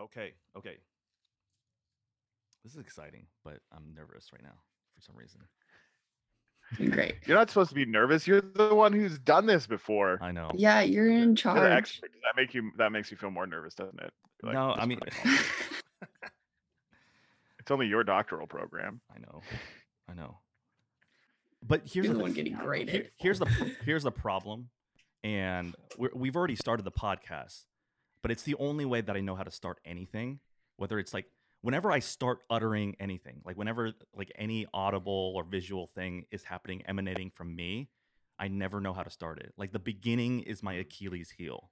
Okay, okay. This is exciting, but I'm nervous right now for some reason. Great. You're not supposed to be nervous. You're the one who's done this before. I know. Yeah, you're in You're charge. expert. That make you that makes you feel more nervous, doesn't it? Like, no, I mean, it's only your doctoral program. I know, I know. But here's You're the the one thing- getting here- graded. here's the here's the problem, and we're, we've already started the podcast, but it's the only way that I know how to start anything. Whether it's like whenever I start uttering anything, like whenever like any audible or visual thing is happening emanating from me, I never know how to start it. Like the beginning is my Achilles heel.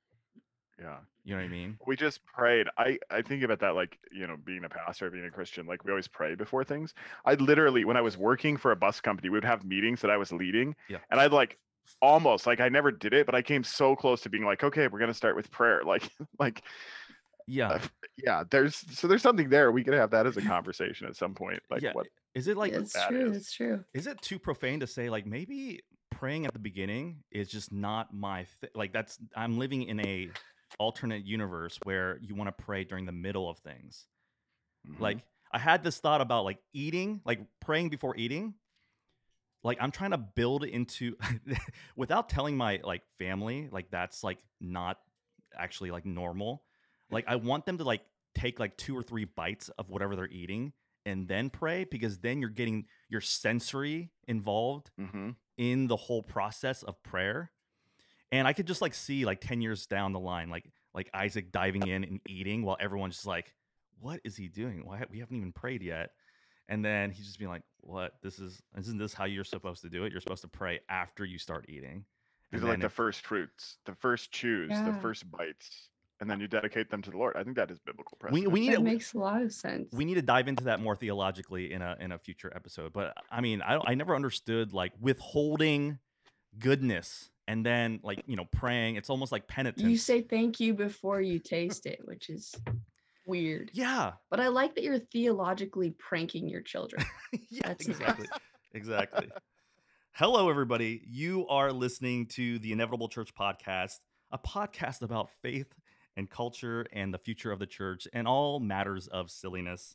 Yeah. You know what I mean? We just prayed. I I think about that like, you know, being a pastor, being a Christian, like we always pray before things. I literally when I was working for a bus company, we would have meetings that I was leading. Yeah. And I'd like almost like I never did it, but I came so close to being like, okay, we're gonna start with prayer. Like like Yeah. uh, yeah, there's so there's something there. We could have that as a conversation at some point. Like yeah. what Is it like it's true. is. It's true. is it too profane to say like maybe praying at the beginning is just not my th- like that's i'm living in a alternate universe where you want to pray during the middle of things Mhm. like i had this thought about like eating like praying before eating like i'm trying to build into without telling my like family like that's like not actually like normal like i want them to like take like two or three bites of whatever they're eating and then pray because then you're getting your sensory involved Mhm. in the whole process of prayer. And i could just like see like 10 years down the line like like isaac diving in and eating while everyone's just like what is he doing? Why we haven't even prayed yet and then he's just being like what this is isn't this how you're supposed to do it you're supposed to pray after you start eating These And are like the it- first fruits, the first chews, the first bites, and then you dedicate them to the Lord. I think that is biblical we, precedent. we need That to, makes a lot of sense. we need to dive into that more theologically in a in a future episode but i mean i, I never understood like withholding goodness and then like you know praying it's almost like penitence you say thank you before you taste it, which is weird. yeah But I like that you're theologically pranking your children. yeah, That's nice. exactly. exactly. Hello, everybody. You are listening to the Inevitable Church Podcast, a podcast about faith and culture and the future of the church and all matters of silliness.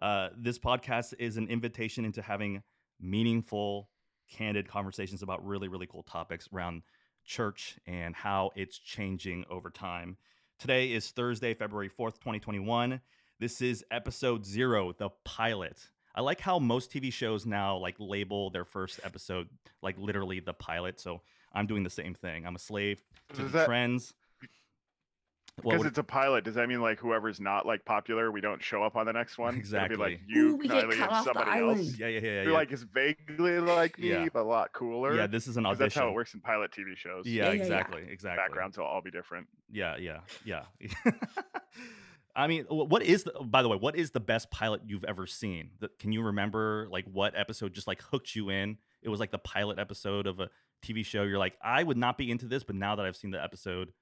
Uh, this podcast is an invitation into having meaningful, candid conversations about really, really cool topics around church and how it's changing over time. Today is Thursday, February 4th, 2021. This is episode zero, the pilot. I like how most TV shows now like label their first episode like literally the pilot. So I'm doing the same thing. I'm a slave to Does the that- trends. What Because would- it's a pilot, does that mean like whoever's not like popular, we don't show up on the next one? It'll Exactly. be like Ooh, you, we get Kylie, cut and off the somebody else. yeah, yeah, yeah, Who yeah. like is vaguely like me, Yeah. but a lot cooler. yeah, this is an 'Cause audition. That's how it works in pilot TV shows. Yeah, Yeah, yeah, yeah. exactly, exactly. Backgrounds will all be different. Yeah, yeah, yeah. I mean, what is the? By the way, what is the best pilot you've ever seen? The, can you remember like what episode just like hooked you in? It was like the pilot episode of a TV show. You're like, I would not be into this, but now that I've seen the episode,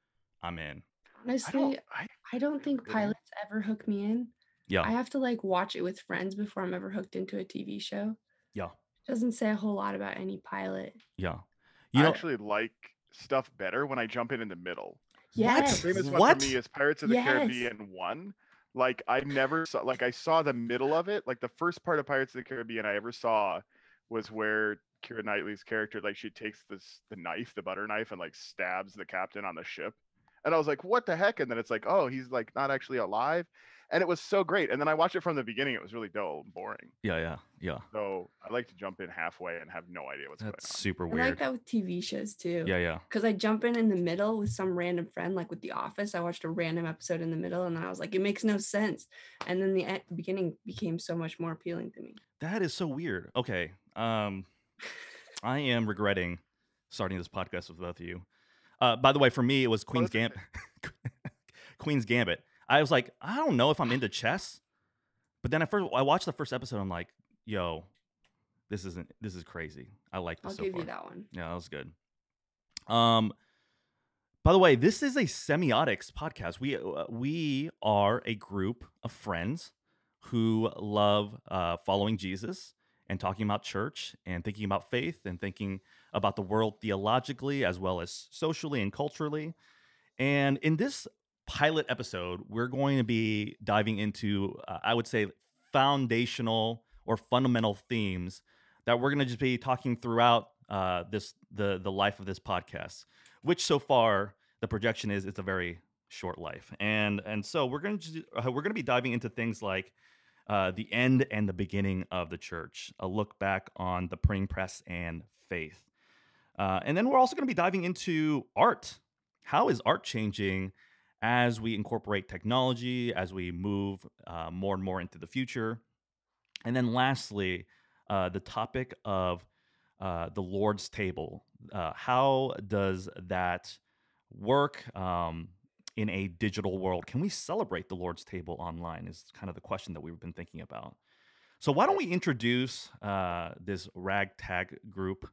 I'm in. I Honestly, don't. I, I don't think Really? pilots ever hook me in. Yeah, I have to like watch it with friends before I'm ever hooked into a TV show. yeah, It Doesn't say a whole lot about any pilot. yeah. You I know, actually like stuff better when I jump in in the middle. Yes. Famous one What? for me is Pirates of the Yes. Caribbean one. Like I never saw like I saw the middle of it. Like the first part of Pirates of the Caribbean I ever saw was where Keira Knightley's character like she takes this the knife, the butter knife, and like stabs the captain on the ship. And I was like, what the heck? And then it's like, oh, he's like not actually alive. And it was so great. And then I watched it from the beginning. It was really dull and boring. yeah, yeah, yeah. So I like to jump in halfway and have no idea what's That's going super weird. I like that with TV shows too. Yeah, yeah. Because I jump in in the middle with some random friend, like with The Office. I watched a random episode in the middle, and I was like, it makes no sense. And then the e- beginning became so much more appealing to me. That is so weird. Okay. Um I am regretting starting this podcast with both of you. Uh by the way, for me it was Queen's Gambit. Queen's Gambit. I was like, I don't know if I'm into chess. But then I first I watched the first episode, I'm like, yo, this isn't this is crazy. I like this I'll so give far. you that one. Yeah, that was good. Um, by the way, this is a semiotics podcast. We uh, we are a group of friends who love uh, following Jesus and talking about church and thinking about faith and thinking about the world theologically as well as socially and culturally. And in this pilot episode, we're going to be diving into, uh, I would say, foundational or fundamental themes that we're going to just be talking throughout uh, this the the life of this podcast. Which so far the projection is it's a very short life, and and so we're going to uh, we're going to be diving into things like uh, the end and the beginning of the church, a look back on the printing press and faith. Uh, and then we're also going to be diving into art. How is art changing as we incorporate technology, as we move uh, more and more into the future? And then lastly, uh, the topic of uh, the Lord's table. Uh, how does that work? Um, in a digital world? Can we celebrate the Lord's table online? Is kind of the question that we've been thinking about. So, why don't we introduce uh, this ragtag group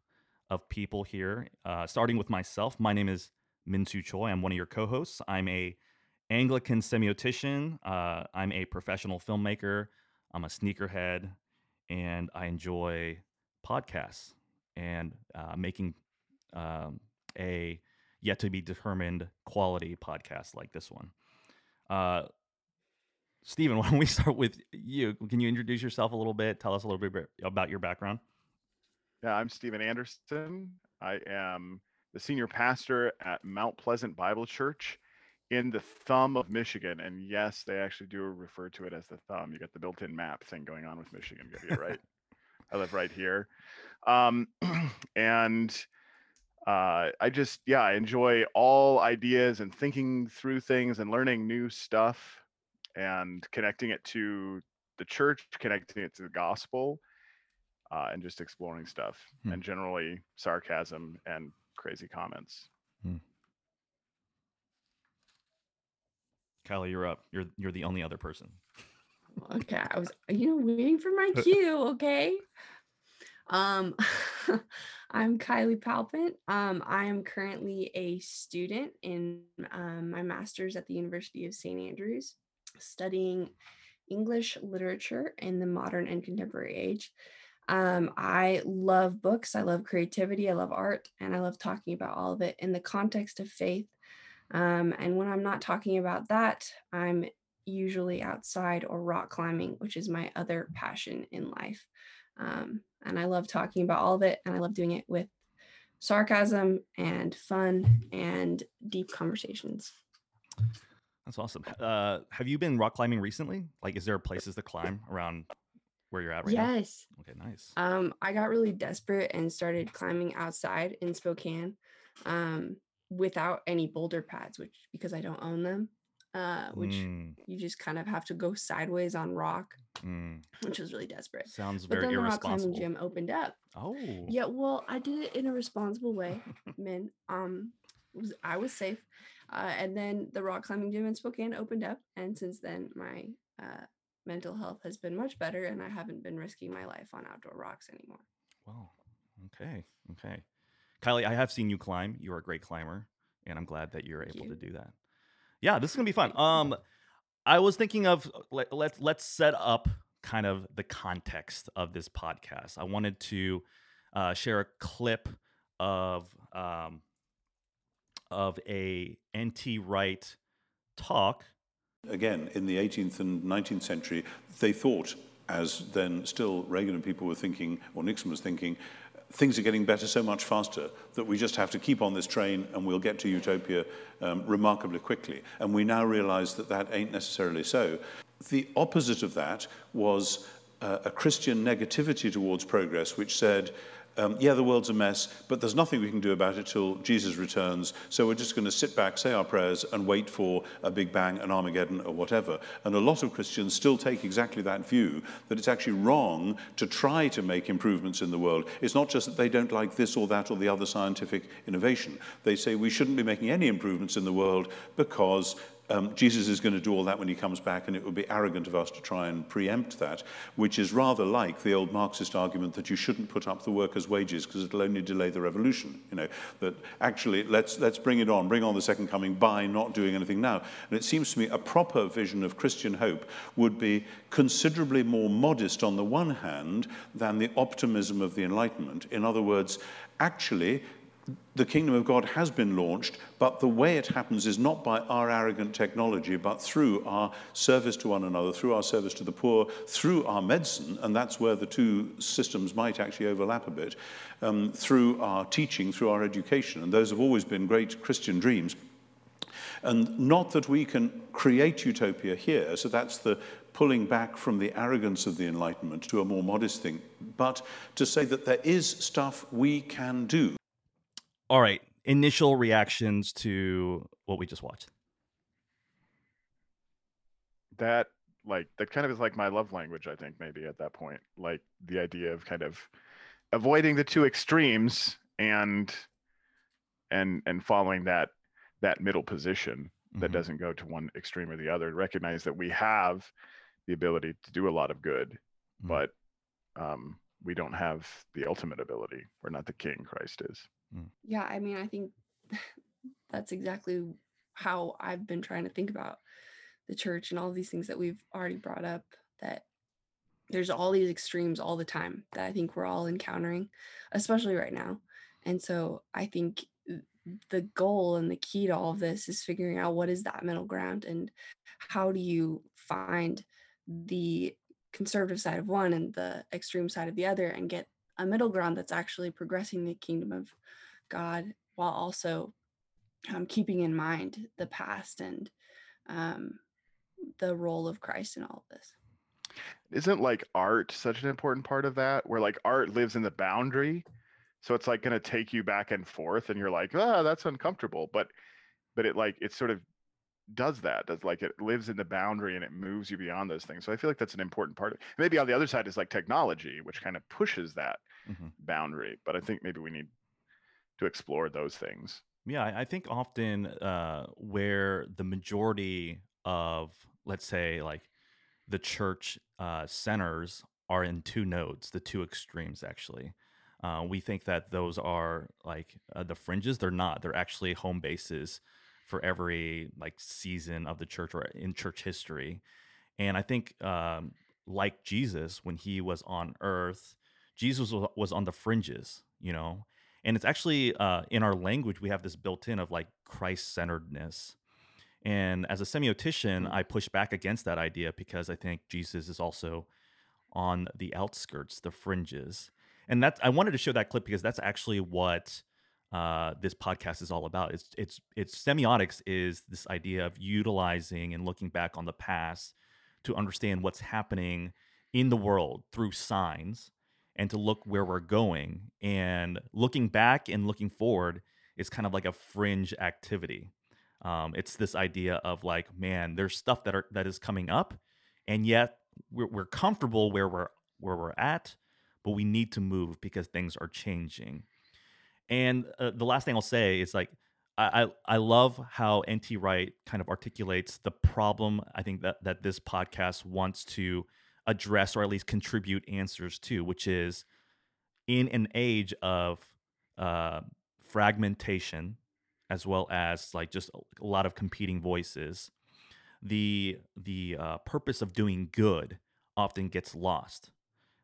of people here, uh, starting with myself. My name is Min-Soo Choi. I'm one of your co hosts. I'm a Anglican semiotician. Uh, I'm a professional filmmaker. I'm a sneakerhead, and I enjoy podcasts and uh, making um, a yet to be determined quality podcast like this one. Uh, Stephen, why don't we start with you? Can you introduce yourself a little bit? Tell us a little bit about your background. Yeah, I'm Stephen Anderson. I am the senior pastor at Mount Pleasant Bible Church in the thumb of Michigan. And yes, they actually do refer to it as the thumb. You got the built in map thing going on with Michigan. You're right. I live right here. Um, and uh, I just, yeah, I enjoy all ideas and thinking through things and learning new stuff and connecting it to the church, connecting it to the gospel, uh, and just exploring stuff hmm. and generally sarcasm and crazy comments. Hmm. Kylie, you're up. You're you're the only other person. Okay, I was you know waiting for my cue. Okay. Um, I'm Kylie Palpent. Um, I am currently a student in um, my master's at the University of St. Andrews, studying English literature in the modern and contemporary age. Um, I love books, I love creativity, I love art, and I love talking about all of it in the context of faith. Um, and when I'm not talking about that, I'm usually outside or rock climbing, which is my other passion in life. Um, and I love talking about all of it, and I love doing it with sarcasm and fun and deep conversations. That's awesome. Uh, have you been rock climbing recently? Like, is there places to climb around where you're at right yes. now? Yes. Okay, nice. Um, I got really desperate and started climbing outside in Spokane, um, without any boulder pads, which because I don't own them uh, which mm. you just kind of have to go sideways on rock, mm. which was really desperate. Sounds very but then irresponsible. the rock climbing gym opened up. Oh, yeah. Well, I did it in a responsible way, Min. Um, was I was safe, uh, and then the rock climbing gym in Spokane opened up, and since then my uh, mental health has been much better, and I haven't been risking my life on outdoor rocks anymore. Wow. Okay. Okay. Kylie, I have seen you climb. You're a great climber, and I'm glad that you're Thank able you. to do that. Yeah, this is gonna be fun. Um, I was thinking of let, let's let's set up kind of the context of this podcast. I wanted to uh, share a clip of um, of a N.T. Wright talk. Again, in the 18th and 19th century, they thought, as then still Reagan and people were thinking, or Nixon was thinking, things are getting better so much faster that we just have to keep on this train and we'll get to utopia um, remarkably quickly. And we now realize that that ain't necessarily so. The opposite of that was uh, a Christian negativity towards progress, which said, um, yeah, the world's a mess, but there's nothing we can do about it till Jesus returns. So we're just going to sit back, say our prayers, and wait for a big bang, an Armageddon, or whatever. And a lot of Christians still take exactly that view that it's actually wrong to try to make improvements in the world. It's not just that they don't like this or that or the other scientific innovation. They say we shouldn't be making any improvements in the world because um, Jesus is going to do all that when he comes back, and it would be arrogant of us to try and preempt that, which is rather like the old Marxist argument that you shouldn't put up the workers' wages because it'll only delay the revolution. You know, that actually let's, let's bring it on, bring on the second coming by not doing anything now. And it seems to me a proper vision of Christian hope would be considerably more modest on the one hand than the optimism of the Enlightenment. In other words, actually, the kingdom of God has been launched, but the way it happens is not by our arrogant technology, but through our service to one another, through our service to the poor, through our medicine, and that's where the two systems might actually overlap a bit, um, through our teaching, through our education. And those have always been great Christian dreams. And not that we can create utopia here, so that's the pulling back from the arrogance of the Enlightenment to a more modest thing, but to say that there is stuff we can do. All right. Initial reactions to what we just watched. That like that kind of is like my love language, I think, maybe at that point. Like the idea of kind of avoiding the two extremes and and and following that that middle position that Mhm. doesn't go to one extreme or the other. Recognize that we have the ability to do a lot of good, Mhm. but um, we don't have the ultimate ability. We're not the king. Christ is. Mm. Yeah, I mean, I think that's exactly how I've been trying to think about the church and all these things that we've already brought up that there's all these extremes all the time that I think we're all encountering, especially right now. And so I think the goal and the key to all of this is figuring out what is that middle ground and how do you find the conservative side of one and the extreme side of the other and get a middle ground that's actually progressing the kingdom of God while also um, keeping in mind the past and um, the role of Christ in all of this. isn't like art such an important part of that where like art lives in the boundary? So it's like going to take you back and forth and you're like ah that's uncomfortable but but it like it sort of does that does like it lives in the boundary and it moves you beyond those things. So i feel like that's an important part of maybe on the other side is like technology which kind of pushes that Mhm. boundary but i think maybe we need to explore those things Yeah, I I think often uh, where the majority of, let's say, like the church uh, centers are in two nodes, the two extremes, actually. Uh, we think that those are like uh, the fringes. They're not. They're actually home bases for every like season of the church or in church history. And I think, um, like Jesus, when he was on earth, Jesus was, was on the fringes, you know, and it's actually uh, in our language we have this built in of like christ-centeredness. And as a semiotician Mm. i push back against that idea because i think jesus is also on the outskirts the fringes. And that's i wanted to show that clip because that's actually what uh, this podcast is all about. It's it's it's semiotics is this idea of utilizing and looking back on the past to understand what's happening in the world through signs and to look where we're going. And looking back and looking forward is kind of like a fringe activity. Um, it's this idea of like, man, there's stuff that are that is coming up, and yet we're, we're comfortable where we're where we're at, but we need to move because things are changing. And uh, the last thing I'll say is like, I, I love how NT Wright kind of articulates the problem. I think that that this podcast wants to address or at least contribute answers to, which is in an age of uh, fragmentation as well as like just a lot of competing voices, the the uh, purpose of doing good often gets lost.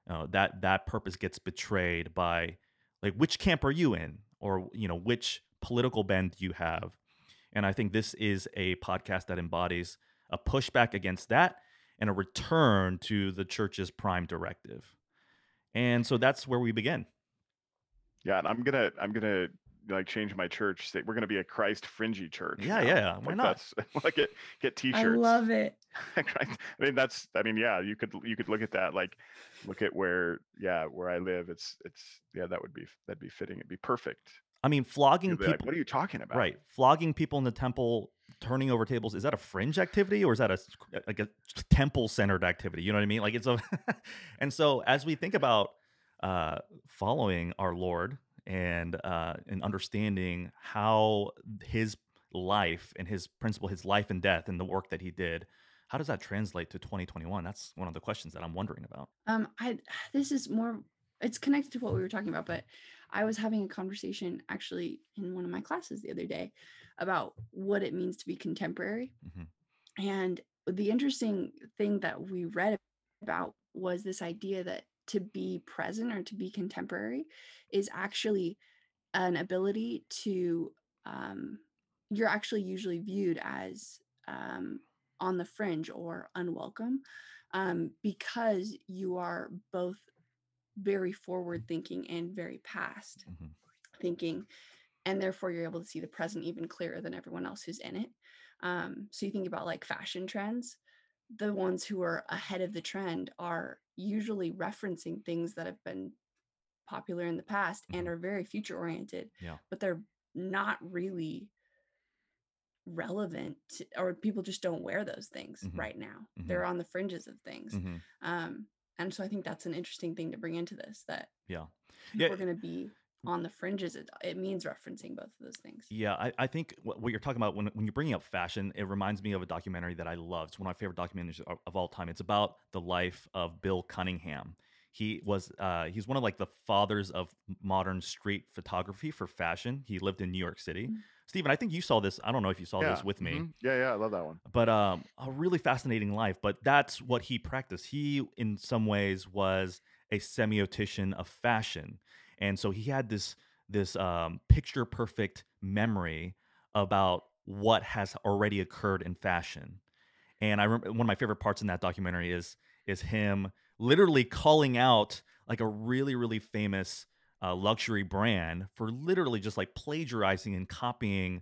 Uh, that that purpose gets betrayed by like which camp are you in, or you know which political bend you have. And I think this is a podcast that embodies a pushback against that and a return to the church's prime directive. And so that's where we begin. yeah and i'm gonna i'm gonna like change my church say we're gonna be a christ fringy church Yeah, now. yeah, why Like, not? that's like get get t-shirts I love it. I mean, that's. I mean, yeah. You could you could look at that. Like, look at where, yeah, where I live. It's it's yeah. That would be that'd be fitting. It'd be perfect. I mean, flogging people, like, what are you talking about? right? Flogging people in the temple, turning over tables. Is that a fringe activity or is that a s- like a temple centered activity? You know what I mean? Like it's a. and so as we think about uh, following our Lord and uh, and understanding how His life and His principle, His life and death, and the work that He did. How does that translate to 2021? That's one of the questions that I'm wondering about. Um, I this is more it's connected to what we were talking about, but I was having a conversation actually in one of my classes the other day about what it means to be contemporary. Mhm. And the interesting thing that we read about was this idea that to be present or to be contemporary is actually an ability to um, you're actually usually viewed as um, on the fringe or unwelcome um, because you are both very forward thinking and very past Mhm. thinking and therefore you're able to see the present even clearer than everyone else who's in it um, so you think about like fashion trends the ones who are ahead of the trend are usually referencing things that have been popular in the past and Mhm. are very future oriented Yeah. but they're not really relevant to, or people just don't wear those things Mhm. right now Mhm. they're on the fringes of things Mhm. um and so i think that's an interesting thing to bring into this that Yeah. Yeah. we're going to be on the fringes it, it means referencing both of those things Yeah, I, I think what, what you're talking about when, when you're bringing up fashion, it reminds me of a documentary that I loved. It's one of my favorite documentaries of, of all time. It's about the life of Bill Cunningham. He was uh, he's one of like the fathers of modern street photography for fashion. He lived in New York City. Mm. Stephen, I think you saw this. I don't know if you saw yeah. this with me. mhm. Yeah, yeah, I love that one. but um, a really fascinating life. But that's what he practiced. He, in some ways, was a semiotician of fashion, and so he had this this um, picture perfect memory about what has already occurred in fashion. And I remember one of my favorite parts in that documentary is is him literally calling out like a really really famous uh, luxury brand for literally just like plagiarizing and copying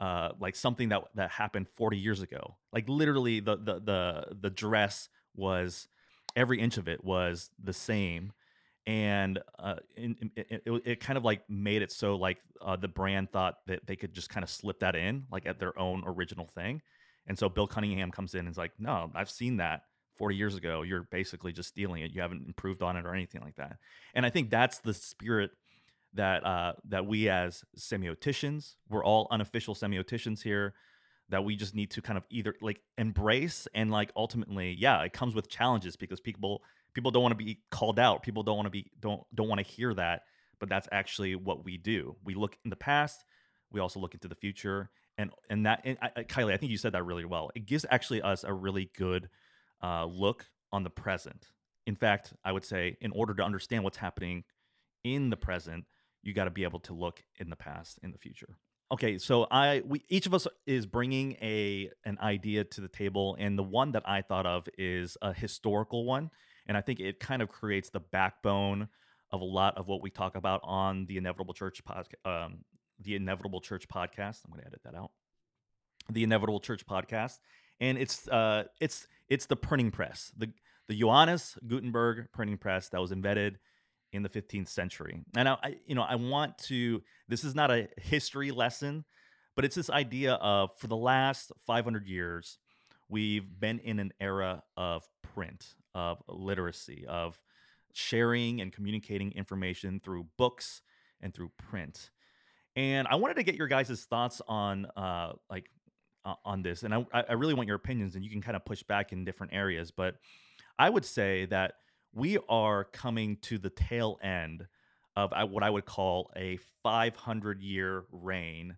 uh, like something that that happened 40 years ago. Like literally the the the the dress was every inch of it was the same and uh, it, it kind of like made it so like uh, the brand thought that they could just kind of slip that in like at their own original thing and so bill cunningham comes in and is like no i've seen that 40 years ago you're basically just stealing it you haven't improved on it or anything like that. And i think that's the spirit that uh, that we as semioticians we're all unofficial semioticians here that we just need to kind of either like embrace and like ultimately yeah it comes with challenges because people people don't want to be called out people don't want to be don't don't want to hear that but that's actually what we do. We look in the past we also look into the future and and that and I, kylie i think you said that really well. It gives actually us a really good uh, look on the present. In fact i would say in order to understand what's happening in the present you got to be able to look in the past in the future. Okay so i we each of us is bringing a an idea to the table and the one that i thought of is a historical one and i think it kind of creates the backbone of a lot of what we talk about on the inevitable church podcast um, the inevitable church podcast. I'm going to edit that out. The inevitable church podcast and it's uh it's it's the printing press the the johannes gutenberg printing press that was invented in the 15th century. And I, I you know i want to this is not a history lesson but it's this idea of for the last 500 years we've been in an era of print of literacy of sharing and communicating information through books and through print. And i wanted to get your guys' thoughts on uh like uh, on this and I, I really want your opinions and you can kind of push back in different areas but i would say that we are coming to the tail end of what i would call a 500 year reign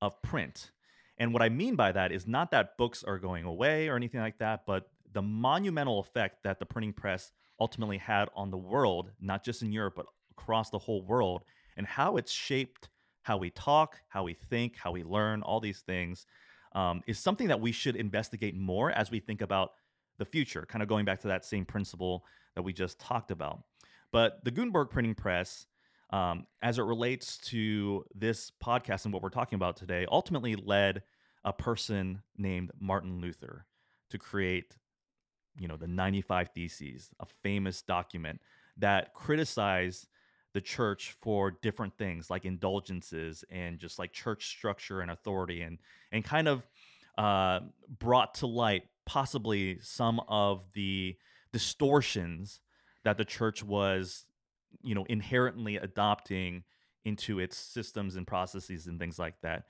of print. And what i mean by that is not that books are going away or anything like that but the monumental effect that the printing press ultimately had on the world not just in europe but across the whole world and how it's shaped how we talk how we think how we learn all these things um, is something that we should investigate more as we think about the future, kind of going back to that same principle that we just talked about. But the Gutenberg printing press, um, as it relates to this podcast and what we're talking about today, ultimately led a person named Martin Luther to create, you know, the 95 Theses, a famous document that criticized the church for different things like indulgences and just like church structure and authority and and kind of uh, brought to light possibly some of the distortions that the church was you know inherently adopting into its systems and processes and things like that.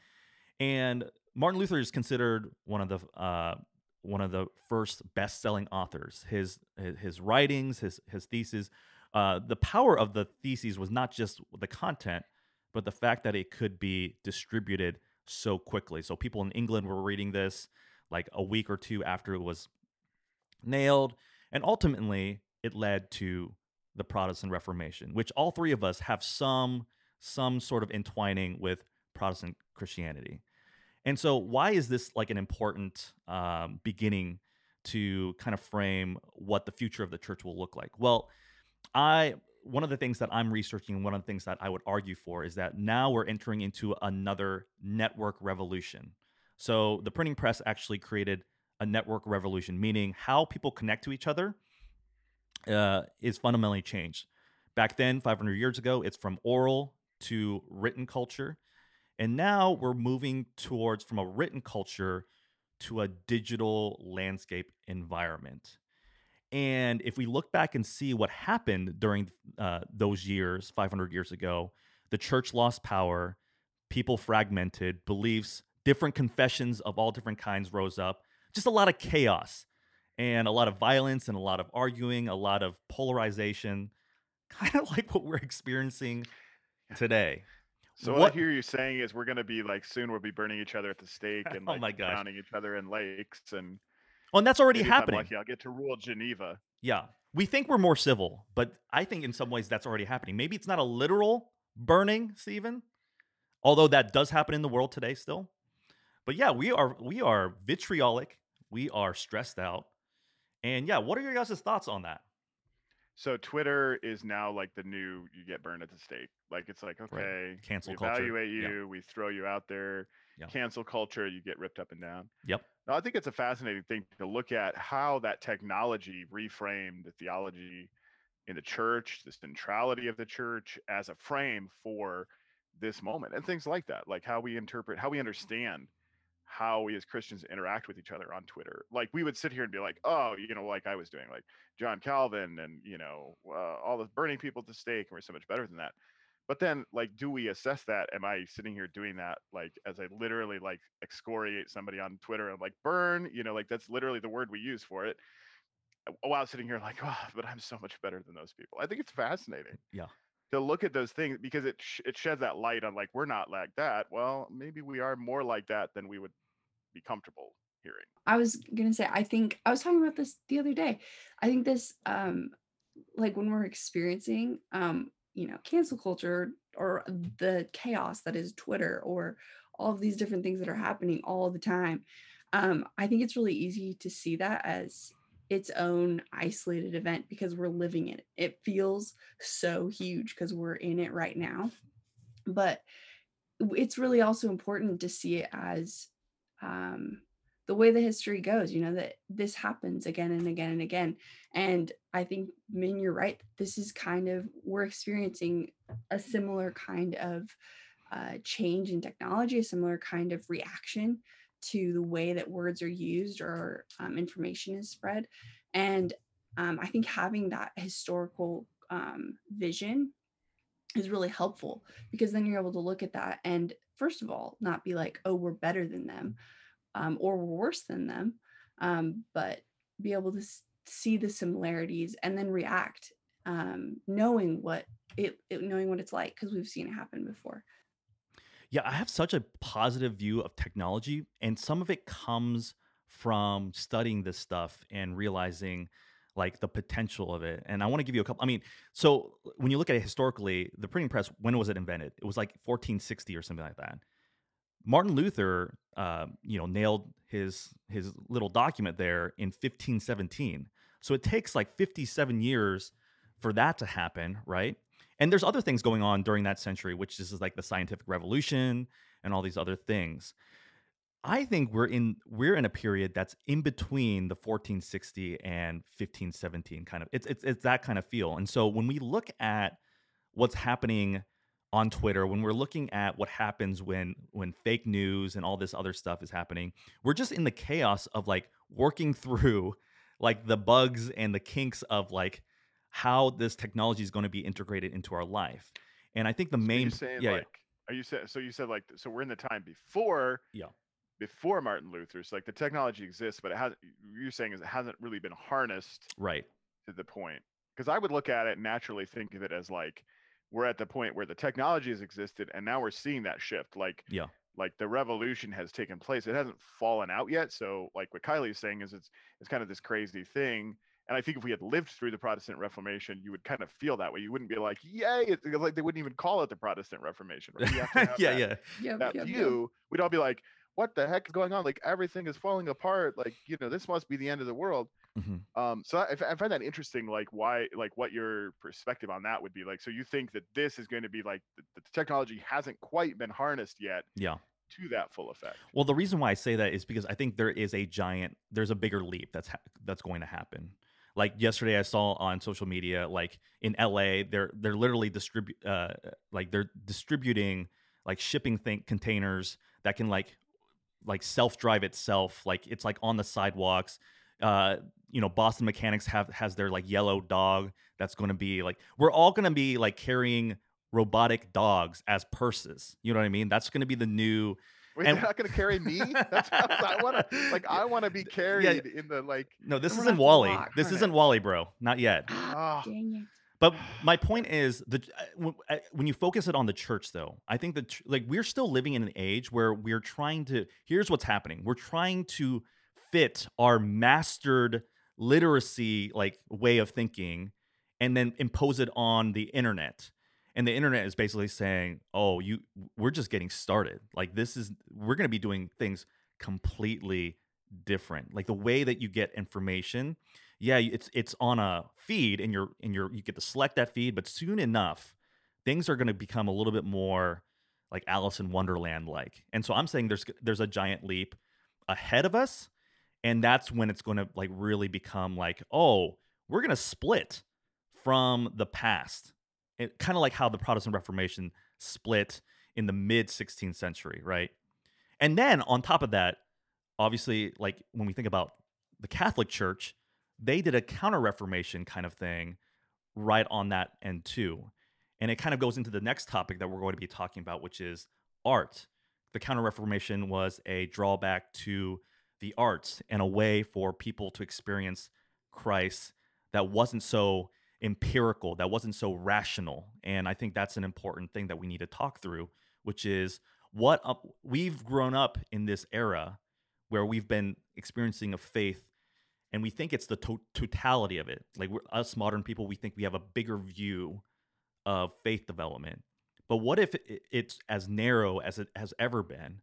And martin luther is considered one of the uh, one of the first best-selling authors his his, writings his his theses uh, the power of the theses was not just the content but the fact that it could be distributed so quickly so people in england were reading this like a week or two after it was nailed and ultimately it led to the protestant reformation which all three of us have some some sort of entwining with Protestant Christianity. And so, why is this like an important um, beginning to kind of frame what the future of the church will look like? Well, I one of the things that I'm researching, and one of the things that I would argue for is that now we're entering into another network revolution. So the printing press actually created a network revolution, meaning how people connect to each other uh, is fundamentally changed. Back then, 500 years ago, it's from oral to written culture. And now we're moving towards from a written culture to a digital landscape environment. And if we look back and see what happened during uh, those years, 500 years ago, the church lost power, people fragmented, beliefs, different confessions of all different kinds rose up, just a lot of chaos and a lot of violence and a lot of arguing, a lot of polarization, kind of like what we're experiencing today. So what, what I hear you saying is we're going to be like soon we'll be burning each other at the stake and oh my gosh. drowning each other in lakes and Oh, and that's already happening. lucky, I'll get to rule Geneva. Yeah. We think we're more civil, but I think in some ways that's already happening. Maybe it's not a literal burning, Stephen, although that does happen in the world today still. But yeah, we are we are vitriolic, we are stressed out. And yeah, what are your guys' thoughts on that? So Twitter is now like the new you get burned at the stake. Like it's like okay, Cancel we culture. evaluate Yeah. you, we throw you out there. Yeah. Cancel culture, you get ripped up and down. Yep. No, I think it's a fascinating thing to look at how that technology reframed the theology in the church, the centrality of the church as a frame for this moment, and things like that, like how we interpret, how we understand how we as Christians interact with each other on Twitter. Like we would sit here and be like, oh, you know, like I was doing, like John Calvin and you know uh, all the burning people at the stake, and we're so much better than that. But then, like, do we assess that? Am I sitting here doing that, like, as I literally like excoriate somebody on Twitter and like burn? You know, like that's literally the word we use for it. uh, While sitting here like, oh, but I'm so much better than those people. I think it's fascinating. Yeah. To look at those things because it sh- it sheds that light on like we're not like that. Well, maybe we are more like that than we would be comfortable hearing. I was gonna say, I think I was talking about this the other day. I think this, um, like when we're experiencing, um, you know, cancel culture or the chaos that is Twitter or all of these different things that are happening all the time. Um, I think it's really easy to see that as its own isolated event because we're living in it. It feels so huge because we're in it right now. But it's really also important to see it as um, the way the history goes, you know, that this happens again and again and again. And I think, Min, you're right. This is kind of, we're experiencing a similar kind of uh, change in technology, a similar kind of reaction to the way that words are used or um, information is spread. And um, I think having that historical um, vision is really helpful because then you're able to look at that and, first of all, not be like, oh, we're better than them um, or we're worse than them, um, but be able to see the similarities and then react, um, knowing what it, it knowing what it's like because we've seen it happen before. Yeah, I have such a positive view of technology, and some of it comes from studying this stuff and realizing like the potential of it. And I want to give you a couple. I mean, so when you look at it historically, the printing press, when was it invented? It was like 1460 or something like that. Martin Luther, uh, you know, nailed his his little document there in 1517. So it takes like 57 years for that to happen, right? And there's other things going on during that century, which is like the scientific revolution and all these other things. I think we're in we're in a period that's in between the 1460 and 1517 kind of it's it's it's that kind of feel. And so when we look at what's happening on Twitter, when we're looking at what happens when when fake news and all this other stuff is happening, we're just in the chaos of like working through like the bugs and the kinks of like how this technology is going to be integrated into our life. And I think the So main saying yeah, yeah. like, are you saying so? You said like, so we're in the time before, Yeah. Before Martin Luther. So like the technology exists, but it has. You're saying is it hasn't really been harnessed right. to the point. Because I would look at it and naturally think of it as like we're at the point where the technology has existed, and now we're seeing that shift. Like Yeah. like the revolution has taken place. It hasn't fallen out yet. So like what Kylie's saying is it's it's kind of this crazy thing. And I think if we had lived through the Protestant Reformation, you would kind of feel that way. You wouldn't be like, "Yay!" It's like they wouldn't even call it the Protestant Reformation. Right? You have to have yeah, that, yeah. Yep, that yep, yep. view. We'd all be like, "What the heck is going on? Like everything is falling apart. Like you know, this must be the end of the world." Mhm. Um, so I, I find that interesting. Like why, like what your perspective on that would be. Like, so you think that this is going to be like the, the technology hasn't quite been harnessed yet Yeah. to that full effect. Well, the reason why I say that is because I think there is a giant, there's a bigger leap that's ha- that's going to happen. Like yesterday, I saw on social media, like in LA, they're they're literally distribute, uh, like they're distributing like shipping think containers that can like like self drive itself. Like it's like on the sidewalks. Uh, you know, Boston Mechanics have has their like yellow dog that's going to be like we're all going to be like carrying robotic dogs as purses. You know what I mean? That's going to be the new Wait, And- they're not going to carry me. That's I want to like I want to be carried in the like. No, this isn't gonna WALL-E. walk, This aren't isn't it? WALL-E, bro. Not yet. Ah, Ah. But my point is the uh, uh, when you focus it on the church, though, I think that like we're still living in an age where we're trying to. Here's what's happening: we're trying to fit our mastered literacy like way of thinking, and then impose it on the internet. And the internet is basically saying, "Oh, you, we're just getting started. Like this is, we're going to be doing things completely different. Like the way that you get information." Yeah it's it's on a feed and you're and you're you get to select that feed but soon enough things are going to become a little bit more like alice in wonderland like and so i'm saying there's there's a giant leap ahead of us and that's when it's going to like really become like oh we're going to split from the past. It, kind of like how the protestant reformation split in the mid 16th century right? And then on top of that obviously like when we think about the catholic church they did a counter reformation kind of thing right on that end too. And it kind of goes into the next topic that we're going to be talking about, which is art. The counter reformation was a drawback to the arts and a way for people to experience Christ that wasn't so empirical, that wasn't so rational. And I think that's an important thing that we need to talk through, which is what up, we've grown up in this era where we've been experiencing a faith and we think it's the to- totality of it. Like us modern people, we think we have a bigger view of faith development. But what if it, it's as narrow as it has ever been,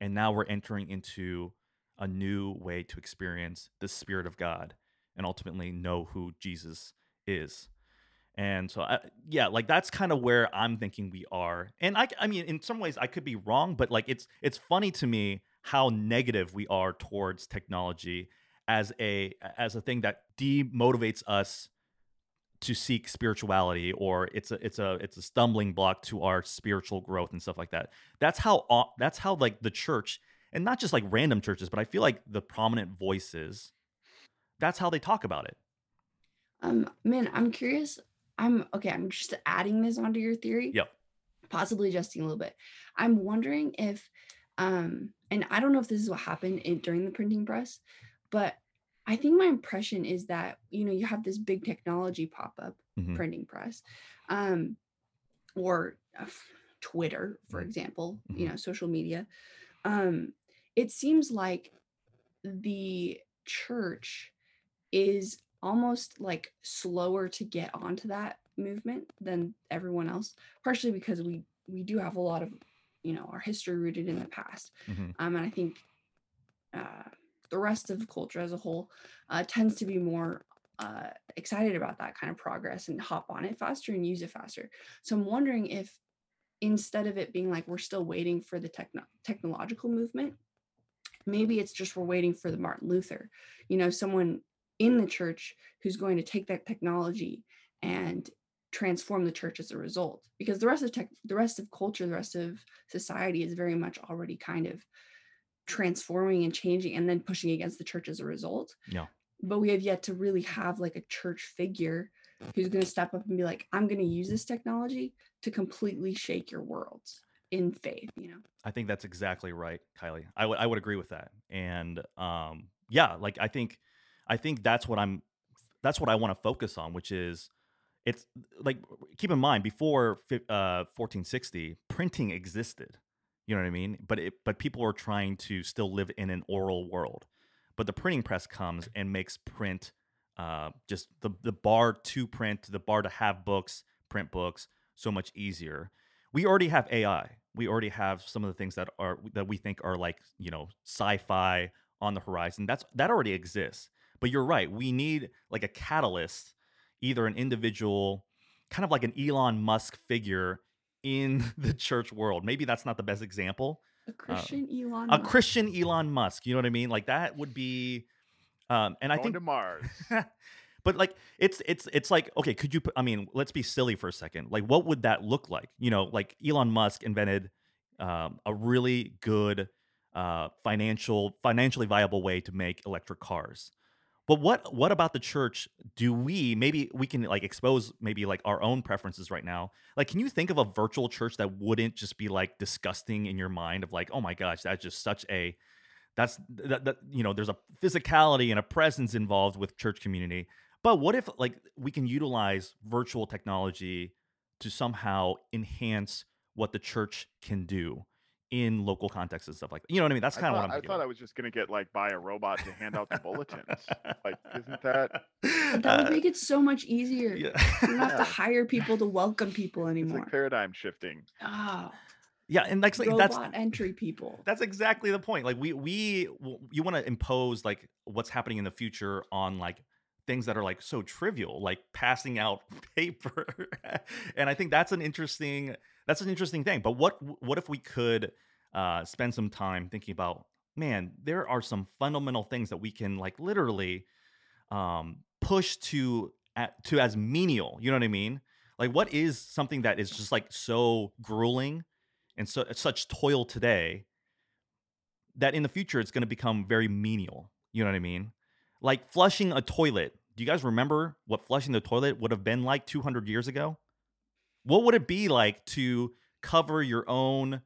and now we're entering into a new way to experience the Spirit of God and ultimately know who Jesus is? And so, I, yeah, like that's kind of where I'm thinking we are. And I, I mean, in some ways, I could be wrong, but like it's it's funny to me how negative we are towards technology as a as a thing that demotivates us to seek spirituality or it's a it's a it's a stumbling block to our spiritual growth and stuff like that that's how that's how like the church and not just like random churches but i feel like the prominent voices that's how they talk about it Um, man, I'm curious. I'm okay. I'm just adding this onto your theory. Yep. Possibly adjusting a little bit. I'm wondering if, um, and I don't know if this is what happened in, during the printing press, but I think my impression is that you know you have this big technology pop up, Mhm. printing press, um, or uh, Twitter, for Mhm. example. You Mhm. know, social media. Um, it seems like the church is almost like slower to get onto that movement than everyone else partially because we we do have a lot of you know our history rooted in the past Mhm. um and i think uh the rest of culture as a whole uh tends to be more uh excited about that kind of progress and hop on it faster and use it faster. So i'm wondering if instead of it being like we're still waiting for the techno- technological movement maybe it's just we're waiting for the martin luther you know someone in the church who's going to take that technology and transform the church as a result. Because the rest of tech the rest of culture the rest of society is very much already kind of transforming and changing and then pushing against the church as a result Yeah. but we have yet to really have like a church figure who's going to step up and be like i'm going to use this technology to completely shake your worlds in faith you know I think that's exactly right, Kylie. I would I would agree with that. And um yeah, like I think I think that's what I'm that's what I want to focus on, which is it's like keep in mind before uh 1460 printing existed. You know what I mean? But it but people are trying to still live in an oral world. But the printing press comes and makes print uh, just the the bar to print, the bar to have books, print books, so much easier. We already have AI. We already have some of the things that are that we think are like you know sci-fi on the horizon. That's that already exists. But you're right. We need like a catalyst, either an individual, kind of like an Elon Musk figure in the church world. Maybe that's not the best example. A Christian Elon. A Musk. Christian Elon Musk. You know what I mean? Like that would be. Um, and I think to Mars. but like it's it's it's like okay could you i mean let's be silly for a second like what would that look like you know like elon musk invented um, a really good uh, financial financially viable way to make electric cars but what what about the church do we maybe we can like expose maybe like our own preferences right now. Like can you think of a virtual church that wouldn't just be like disgusting in your mind of like oh my gosh that's just such a that's that, that you know there's a physicality and a presence involved with church community. But what if like we can utilize virtual technology to somehow enhance what the church can do in local contexts and stuff like that? You know what I mean? That's kind of what I'm I thinking. thought I was just gonna get like buy a robot to hand out the bulletins. Like, isn't that? But that would Uh, make it so much easier. yeah. You don't have Yeah. to hire people to welcome people It's anymore. like paradigm shifting. Oh, yeah, and like, like robot that's entry people. that's exactly the point. Like we we w- you want to impose like what's happening in the future on like things that are like so trivial, like passing out paper. and I think that's an interesting that's an interesting thing. But what what if we could uh, spend some time thinking about man, there are some fundamental things that we can like literally um, push to to as menial. You know what I mean? Like what is something that is just like so grueling and so such toil today that in the future it's going to become very menial. You know what I mean? Like flushing a toilet. Do you guys remember what flushing the toilet would have been like 200 years ago? What would it be like to cover your own,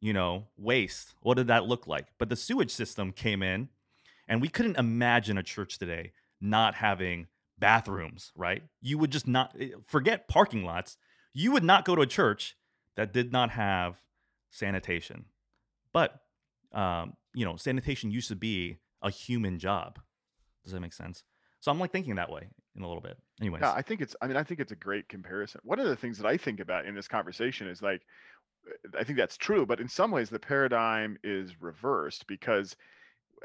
you know, waste? What did that look like? But the sewage system came in and we couldn't imagine a church today not having bathrooms, right? You would just not eh, forget parking lots. You would not go to a church that did not have sanitation. But um, you know, sanitation used to be a human job. Does that make sense? So I'm like thinking that way in a little bit. Anyways, Yeah, I think it's. I mean, I think it's a great comparison. One of the things that I think about in this conversation is like, I think that's true, but in some ways the paradigm is reversed because,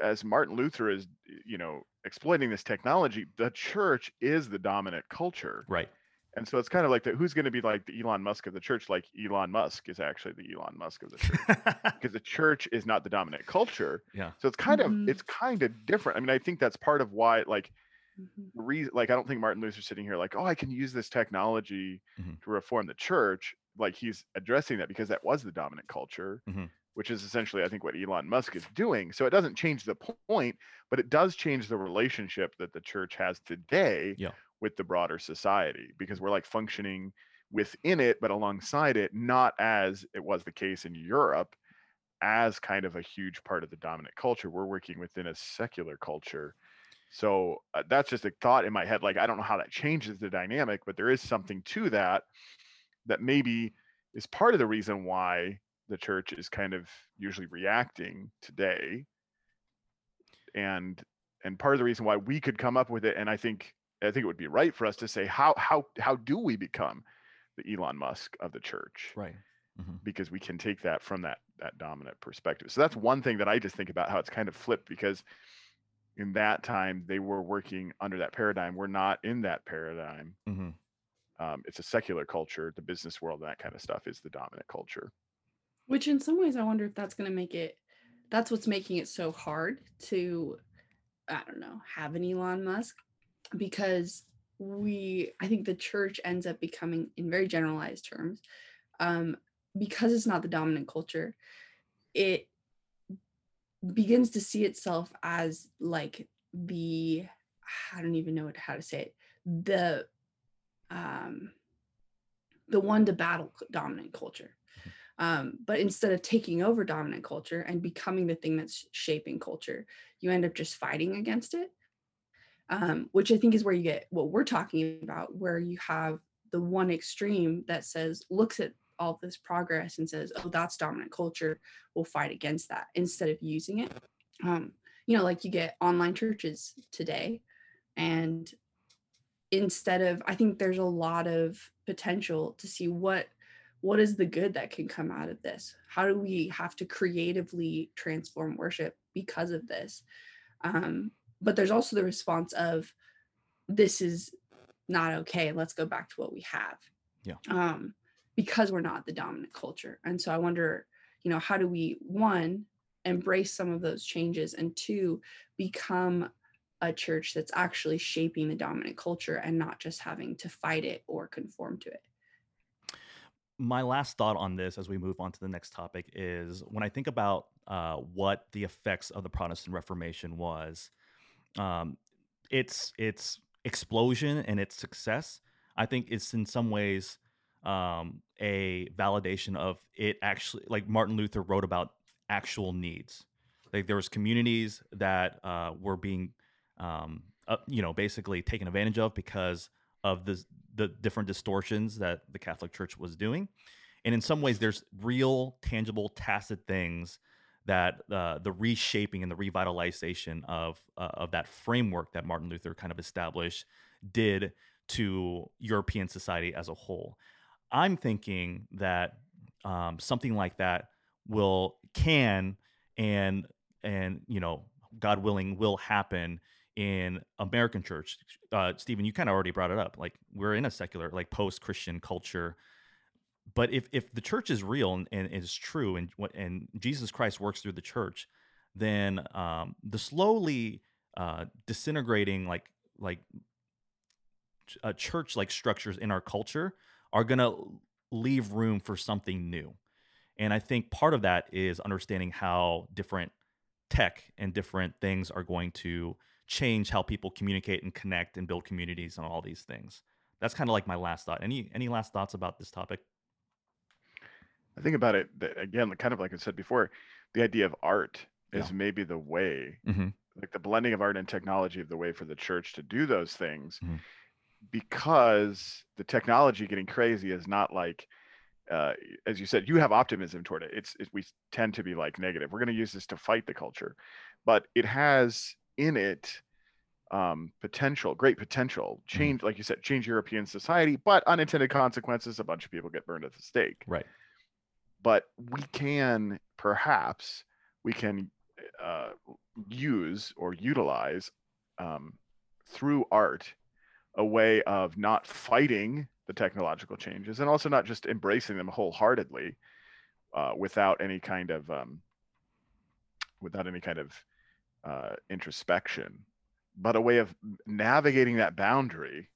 as Martin Luther is, you know, exploiting this technology, the church is the dominant culture, right. and so it's kind of like that. Who's going to be like the Elon Musk of the church? Like Elon Musk is actually the Elon Musk of the church because the church is not the dominant culture. yeah. So it's kind Mhm. of it's kind of different. I mean, I think that's part of why like Mhm. the reason like i don't think martin luther's sitting here like oh i can use this technology Mhm. to reform the church like he's addressing that because that was the dominant culture Mhm. which is essentially i think what elon musk is doing so it doesn't change the point but it does change the relationship that the church has today Yeah. with the broader society because we're like functioning within it but alongside it not as it was the case in europe as kind of a huge part of the dominant culture we're working within a secular culture so uh, that's just a thought in my head. Like, I don't know how that changes the dynamic, but there is something to that that maybe is part of the reason why the church is kind of usually reacting today. And and part of the reason why we could come up with it, and I think I think it would be right for us to say how how how do we become the Elon Musk of the church? Right. Mhm. because we can take that from that that dominant perspective. So that's one thing that I just think about how it's kind of flipped because in that time they were working under that paradigm. We're not in that paradigm. Mhm. Um, it's a secular culture. The business world and that kind of stuff is the dominant culture. Which, in some ways, I wonder if that's going to make it. That's what's making it so hard to, I don't know, have an Elon Musk, because we, I think the church ends up becoming, in very generalized terms, um, because it's not the dominant culture, it begins to see itself as like the, I don't even know what, how to say it, the, um, the one to battle dominant culture. Um, but instead of taking over dominant culture and becoming the thing that's shaping culture, you end up just fighting against it. Um, which I think is where you get what we're talking about, where you have the one extreme that says, looks at all this progress and says, oh, that's dominant culture, we'll fight against that instead of using it. Um, you know, like you get online churches today, and instead of i think there's a lot of potential to see what what is the good that can come out of this how do we have to creatively transform worship because of this um, but there's also the response of this is not okay let's go back to what we have Yeah. um, because we're not the dominant culture and so i wonder you know how do we one embrace some of those changes and two become a church that's actually shaping the dominant culture and not just having to fight it or conform to it my last thought on this as we move on to the next topic is when I think about uh, what the effects of the Protestant Reformation was, um, its its explosion and its success. I think it's in some ways um, a validation of it actually, like Martin Luther wrote about actual needs. Like there was communities that uh, were being, um, uh, you know, basically taken advantage of because of the the different distortions that the Catholic Church was doing. And in some ways, there's real, tangible, tacit things that uh, the reshaping and the revitalization of uh, of that framework that Martin Luther kind of established did to European society as a whole. I'm thinking that um, something like that will can and and you know God willing will happen in American church. Uh, Stephen, you kind of already brought it up. Like we're in a secular, like post-Christian culture. But if if the church is real and, and is true, and what and Jesus Christ works through the church, then um, the slowly uh, disintegrating like like uh, church like structures in our culture are gonna leave room for something new. And I think part of that is understanding how different tech and different things are going to change how people communicate and connect and build communities and all these things. That's kind of like my last thought. Any any last thoughts about this topic? I think about it that, again, kind of like I said before, the idea of art is Yeah. maybe the way, Mm-hmm. like the blending of art and technology of the way for the church to do those things, Mhm. Because the technology getting crazy is not like, uh, as you said, you have optimism toward it. It's it, we tend to be like negative. We're going to use this to fight the culture, but it has in it um, potential, great potential, change, like you said, change European society, but unintended consequences. A bunch of people get burned at the stake. Right. but we can perhaps we can uh, use or utilize um, through art a way of not fighting the technological changes and also not just embracing them wholeheartedly uh, without any kind of um, without any kind of uh, introspection but a way of navigating that boundary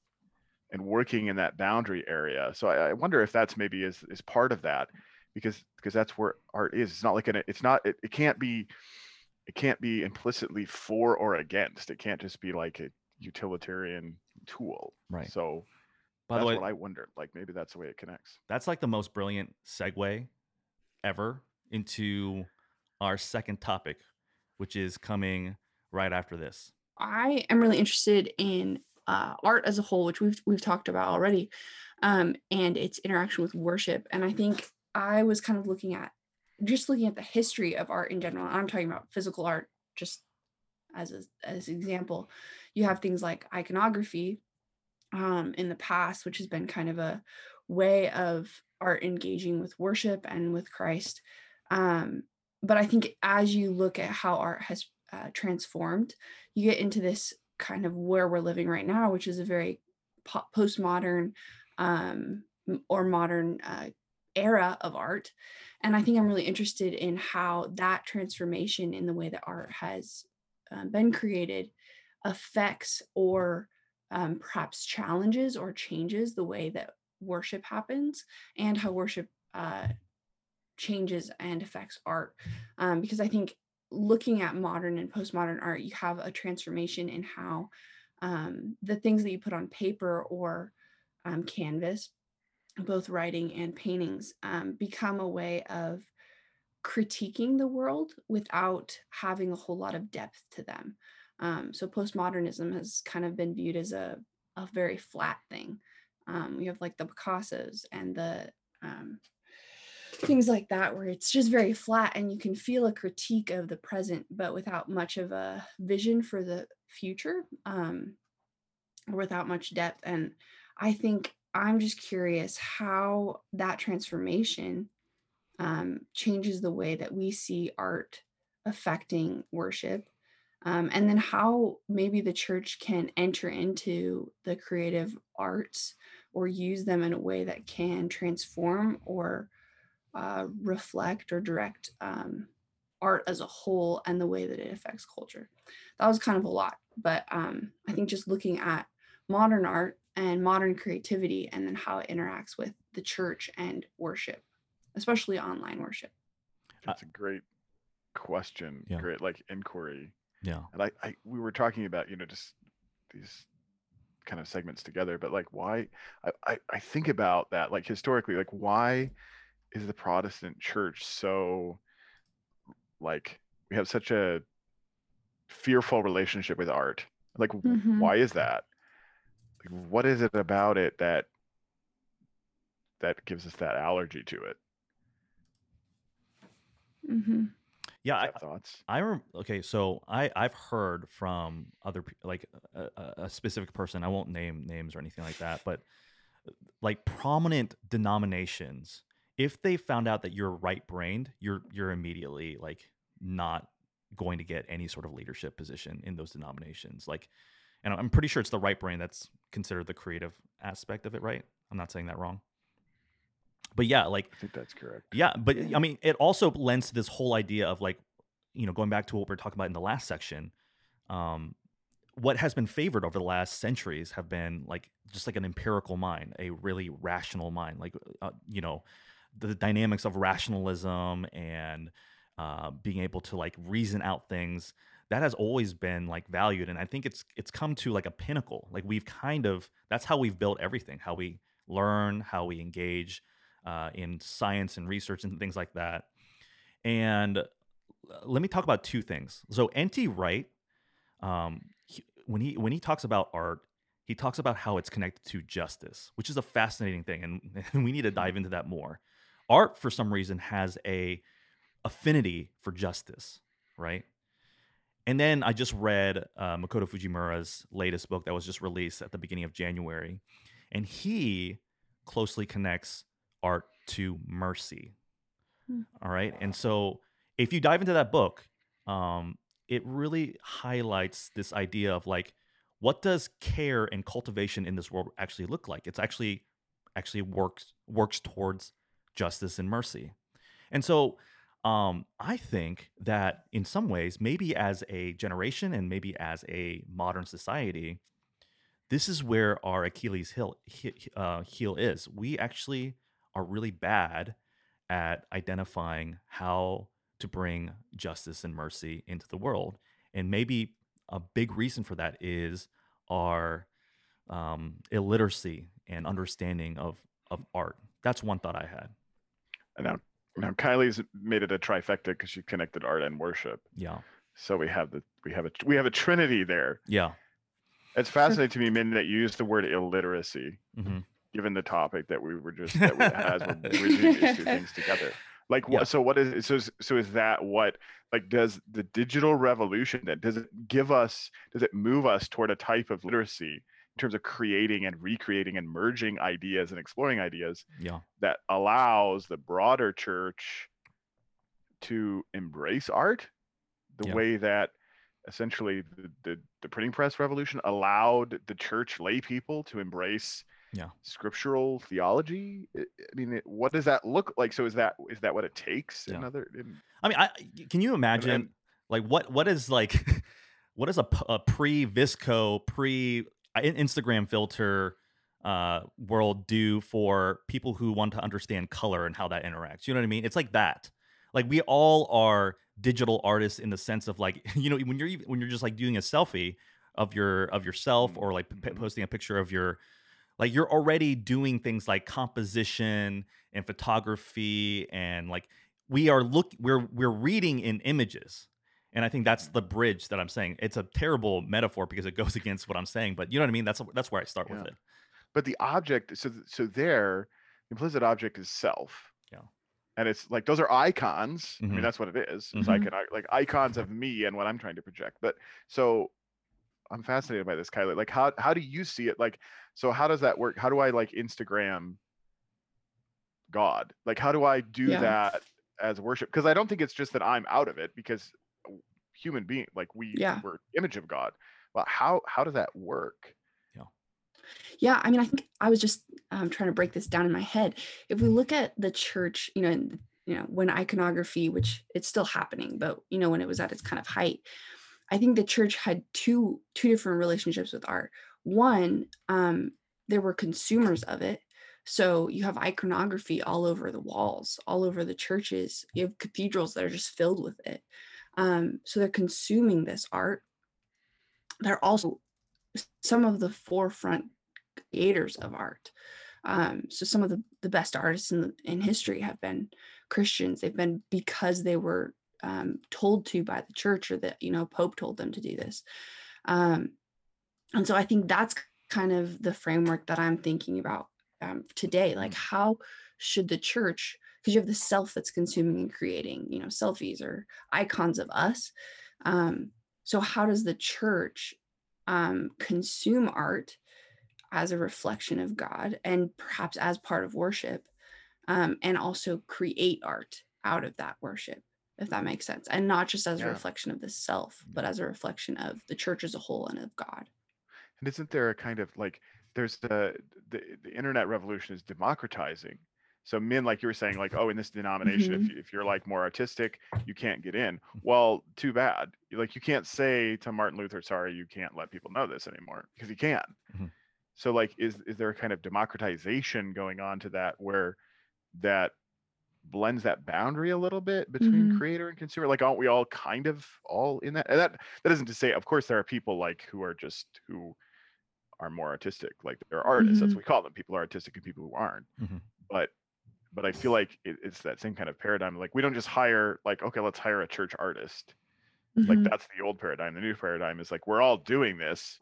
and working in that boundary area. So i, I wonder if that's maybe is is part of that because because that's where art is. It's not like an it's not it, it can't be it can't be implicitly for or against. It can't just be like a utilitarian tool Right. so By that's the way, what i wonder like maybe that's the way it connects that's like the most brilliant segue ever into our second topic, which is coming right after this. I am really interested in uh, art as a whole, which we've we've talked about already, um, and its interaction with worship. And I think I was kind of looking at just looking at the history of art in general. I'm talking about physical art, just as a, as example. You have things like iconography um, in the past, which has been kind of a way of art engaging with worship and with Christ. Um, but I think as you look at how art has uh, transformed, you get into this kind of where we're living right now, which is a very po- postmodern um, or modern uh, era of art. And I think I'm really interested in how that transformation in the way that art has um, been created affects or um, perhaps challenges or changes the way that worship happens and how worship uh, changes and affects art. Um, because I think looking at modern and postmodern art, you have a transformation in how um, the things that you put on paper or um, canvas, both writing and paintings, um, become a way of critiquing the world without having a whole lot of depth to them. Um, so postmodernism has kind of been viewed as a, a very flat thing. Um, we have like the Picassos and the um, things like that where it's just very flat and you can feel a critique of the present but without much of a vision for the future um or without much depth. And I think I'm just curious how that transformation um, changes the way that we see art affecting worship. Um, and then how maybe the church can enter into the creative arts or use them in a way that can transform or uh, reflect or direct um, art as a whole and the way that it affects culture. That was kind of a lot, but um, I think just looking at modern art and modern creativity and then how it interacts with the church and worship, especially online worship. That's a great question. Yeah. Great like inquiry. Yeah. And I, I we were talking about, you know, just these kind of segments together, but like why I, I, I think about that like historically, like why is the Protestant church so like we have such a fearful relationship with art? Like Mhm. why is that? Like, what is it about it that that gives us that allergy to it? Hmm Yeah. I, have thoughts? I rem- okay, so I I've heard from other pe- like a, a- a specific person. I won't name names or anything like that, but uh, like prominent denominations, if they found out that you're right brained, you're you're immediately like not going to get any sort of leadership position in those denominations. Like, and I'm pretty sure it's the right brain that's considered the creative aspect of it, right? I'm not saying that wrong. But yeah, like I think that's correct. yeah, but I mean, it also lends to this whole idea of like, you know, going back to what we are talking about in the last section. Um, what has been favored over the last centuries have been like just like an empirical mind, a really rational mind, like uh, you know, the dynamics of rationalism and uh, being able to like reason out things. That has always been like valued, and I think it's it's come to like a pinnacle. Like we've kind of that's how we've built everything, how we learn, how we engage uh, in science and research and things like that. And uh, let me talk about two things. So N.T. Wright, um, he- when he when he talks about art, he talks about how it's connected to justice, which is a fascinating thing, and, and we need to dive into that more. Art, for some reason, has a affinity for justice, right? And then I just read uh, Makoto Fujimura's latest book that was just released at the beginning of January, and he closely connects art to mercy. Hmm. All right. And so if you dive into that book, um, it really highlights this idea of like, what does care and cultivation in this world actually look like? It's actually actually works works towards justice and mercy. And so um, I think that in some ways, maybe as a generation and maybe as a modern society, this is where our Achilles heel, he- uh, heel is. We actually are really bad at identifying how to bring justice and mercy into the world. And maybe a big reason for that is our um, illiteracy and understanding of, of art. That's one thought I had. And now, now Kylie's made it a trifecta because she connected art and worship. Yeah. So we have the we have a we have a trinity there. Yeah. It's fascinating to me, Min, that you used the word illiteracy, hmm given the topic that we were just that we as we're bridging these two things together. Like what? Yeah. So what is so? So is that what? Like, does the digital revolution that does it give us? Does it move us toward a type of literacy in terms of creating and recreating and merging ideas and exploring ideas Yeah. that allows the broader church to embrace art the Yeah. way that essentially the, the, the printing press revolution allowed the church lay people to embrace Yeah. scriptural theology I mean it, what does that look like so is that is that what it takes Yeah. other in, I mean, I, can you imagine and- like what what is like what is a pre VSCO pre uh, Instagram filter uh, world do for people who want to understand color and how that interacts? You know what I mean? It's like that. Like we all are digital artists in the sense of like you know when you're when you're just like doing a selfie of your of yourself or like p- Mhm. posting a picture of your like you're already doing things like composition and photography and like we are look we're we're reading in images. And i think that's the bridge that i'm saying. It's a terrible metaphor because it goes against what i'm saying but you know what i mean? That's that's where i start with it. But the object so so there the implicit object is self. Yeah. and it's like those are icons. I Mhm. mean that's what it is. it's like an, like icons of me and what i'm trying to project. But so I'm fascinated by this, Kylie. Like, how how do you see it? Like, so how does that work? How do I like Instagram God? Like, how do I do Yeah. that as worship? Because I don't think it's just that I'm out of it. Because human being, like we, Yeah. we're image of God. But how how does that work? Yeah. Yeah, I mean, I think I was just um, trying to break this down in my head. If we look at the church, you know, and, you know, when iconography, which it's still happening, but you know, when it was at its kind of height, I think the church had two two different relationships with art. One, um, there were consumers of it. So you have iconography all over the walls, all over the churches. You have cathedrals that are just filled with it. Um, so they're consuming this art. They're also some of the forefront creators of art. Um, so some of the, the best artists in, in history have been Christians. They've been because they were um, told to by the church or that, you know, Pope told them to do this. Um, and so I think that's kind of the framework that I'm thinking about um, today. Like how should the church, because you have the self that's consuming and creating, you know, selfies or icons of us. Um, so how does the church um, consume art as a reflection of God and perhaps as part of worship, um, and also create art out of that worship, if that makes sense, and not just as a Yeah. reflection of the self, but mm-hmm. as a reflection of the church as a whole and of God. And isn't there a kind of like there's the the, the internet revolution is democratizing. So Min, like you were saying, like, oh, in this denomination, if, mm-hmm. you- if you're like more artistic, you can't get in. Mm. Well, too bad. Like you can't say to Martin Luther, sorry, you can't let people know this anymore because you can. Mhm. So like is is there a kind of democratization going on to that where that blends that boundary a little bit between Mhm. creator and consumer? Like aren't we all kind of all in that? And that that isn't to say, of course, there are people like who are just who are more artistic. Like there are artists, that's Mhm. what we call them. People are artistic and people who aren't. Mhm. But but I feel like it, it's that same kind of paradigm. Like we don't just hire like okay, let's hire a church artist. Like Mhm. that's the old paradigm. The new paradigm is like we're all doing this,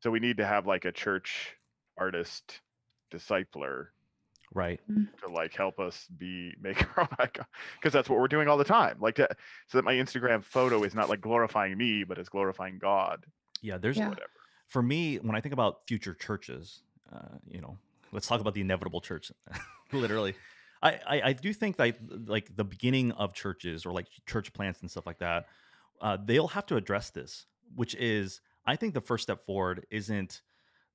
so we need to have like a church artist discipler Right. to like help us be make our own icon because that's what we're doing all the time. Like to, so that my Instagram photo is not like glorifying me, but it's glorifying God. Yeah. There's Yeah. Whatever. for me when I think about future churches, uh, you know, let's talk about the inevitable church. Literally, I, I I do think that like the beginning of churches or like church plants and stuff like that, uh, they'll have to address this. Which is, I think the first step forward isn't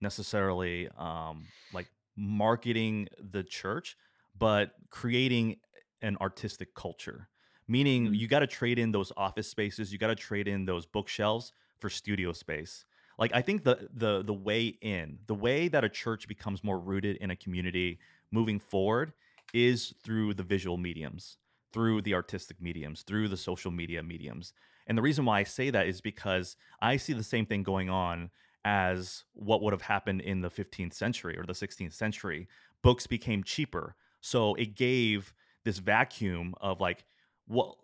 necessarily um, like marketing the church, but creating an artistic culture. Meaning, Mm. you got to trade in those office spaces, you got to trade in those bookshelves for studio space. Like I think the the the way in, the way that a church becomes more rooted in a community moving forward is through the visual mediums, through the artistic mediums, through the social media mediums. And the reason why I say that is because I see the same thing going on as what would have happened in the 15th century or the 16th century. Books became cheaper. So it gave this vacuum of like, well,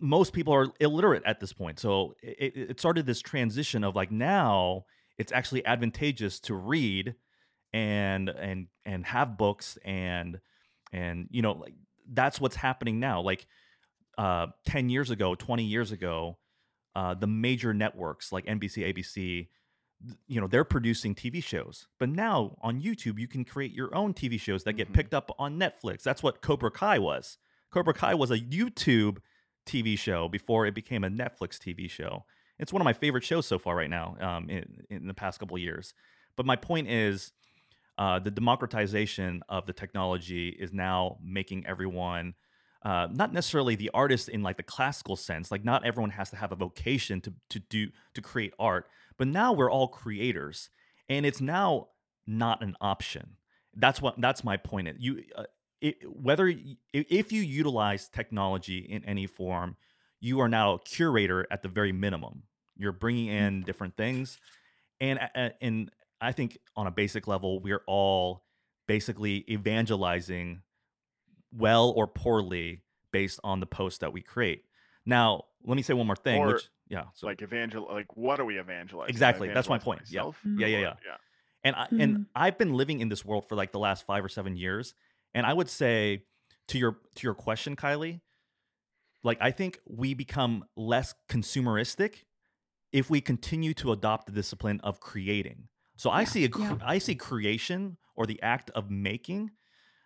most people are illiterate at this point. So it, it started this transition of like now it's actually advantageous to read and and and have books and and you know like that's what's happening now like uh 10 years ago 20 years ago uh the major networks like NBC ABC you know they're producing TV shows but now on YouTube you can create your own TV shows that get Mhm. picked up on Netflix. That's what Cobra Kai was. Cobra Kai was a YouTube TV show before it became a Netflix TV show. It's one of my favorite shows so far right now um in, in the past couple of years. But my point is uh, the democratization of the technology is now making everyone uh, not necessarily the artist in like the classical sense like not everyone has to have a vocation to, to do to create art but now we're all creators and it's now not an option. That's what that's my point you uh, it, whether if you utilize technology in any form you are now a curator at the very minimum. You're bringing mm. in different things and a- a- and I think on a basic level, we're all basically evangelizing well or poorly based on the post that we create. Now, let me say one more thing. Or, which, yeah, so, like evangel, like what are we evangelizing? Am I Exactly, that's my evangelizing point, yeah. myself? Mm. Yeah, yeah, yeah. yeah. and I, Mhm. and I've been living in this world for like the last five or seven years, and I would say to your to your question, Kylie, like I think we become less consumeristic if we continue to adopt the discipline of creating. So I see a cr- yeah. I see creation or the act of making,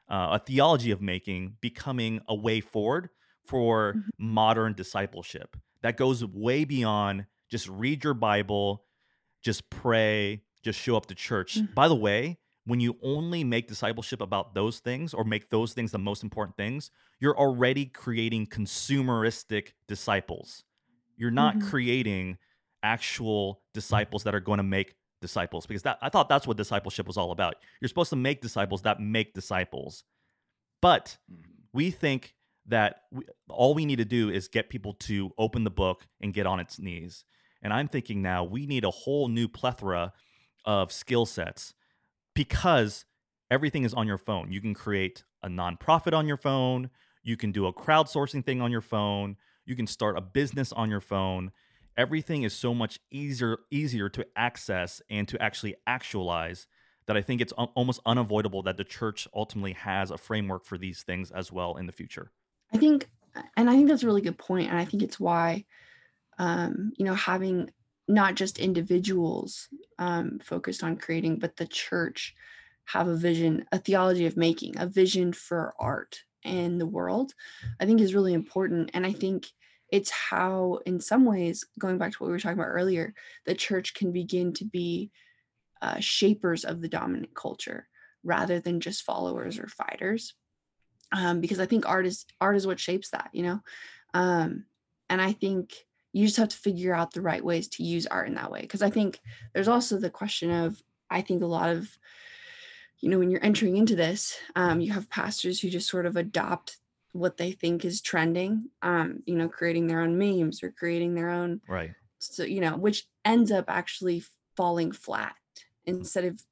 uh, a theology of making, becoming a way forward for Mhm. modern discipleship that goes way beyond just read your Bible, just pray, just show up to church. Mhm. By the way, when you only make discipleship about those things or make those things the most important things, you're already creating consumeristic disciples. You're not Mhm. creating actual disciples that are going to make disciples because that I thought that's what discipleship was all about. You're supposed to make disciples that make disciples. But we think that we, all we need to do is get people to open the book and get on its knees. And I'm thinking now we need a whole new plethora of skill sets because everything is on your phone. You can create a nonprofit on your phone, you can do a crowdsourcing thing on your phone, you can start a business on your phone. Everything is so much easier easier to access and to actually actualize that I think it's almost unavoidable that the church ultimately has a framework for these things as well in the future. I think, and I think that's a really good point, and I think it's why, um, you know, having not just individuals um, focused on creating, but the church have a vision, a theology of making, a vision for art and the world, I think is really important. And I think it's how, in some ways, going back to what we were talking about earlier, the church can begin to be uh, shapers of the dominant culture rather than just followers or fighters um, because I think art is art is what shapes that, you know. Um, and I think you just have to figure out the right ways to use art in that way. Because I think there's also the question of I think a lot of, you know, when you're entering into this, um, you have pastors who just sort of adopt what they think is trending, um, you know, creating their own memes or creating their own Right. so you know which ends up actually falling flat instead of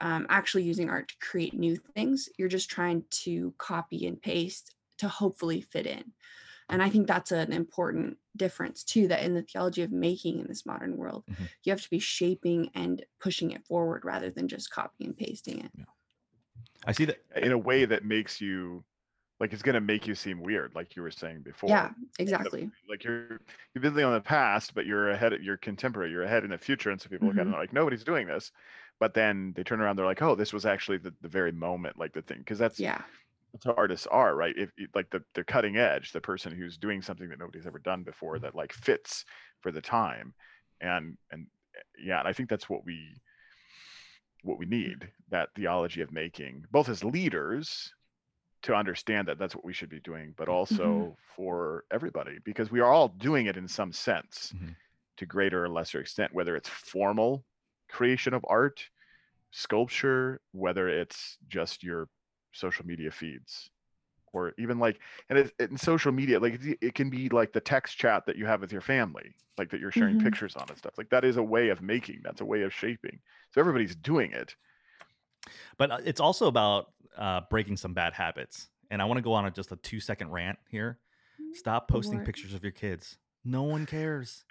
um, actually using art to create new things you're just trying to copy and paste to hopefully fit in and i think that's an important difference too that in the theology of making in this modern world Mhm. you have to be shaping and pushing it forward rather than just copying and pasting it Yeah. I see that. in a way that makes you like it's going to make you seem weird like you were saying before yeah exactly like you're you're busy on the past but you're ahead of your contemporary you're ahead in the future and so people look at it and Mhm. like nobody's doing this but then they turn around they're like oh this was actually the, the very moment like the thing because that's yeah. that's how artists are right? If like the, the cutting edge the person who's doing something that nobody's ever done before that like fits for the time and and eh, yeah and i think that's what we what we need that theology of making both as leaders to understand that that's what we should be doing but also for everybody because we are all doing it in some sense Mhm. to greater or lesser extent whether it's formal creation of art sculpture whether it's just your social media feeds or even like and it, in social media like it, it can be like the text chat that you have with your family like that you're sharing Mhm. pictures on and stuff like that is a way of making that's a way of shaping so everybody's doing it But uh, it's also about uh, breaking some bad habits. And I want to go on a, just a two second rant here. Stop posting Lord. pictures of your kids. No one cares.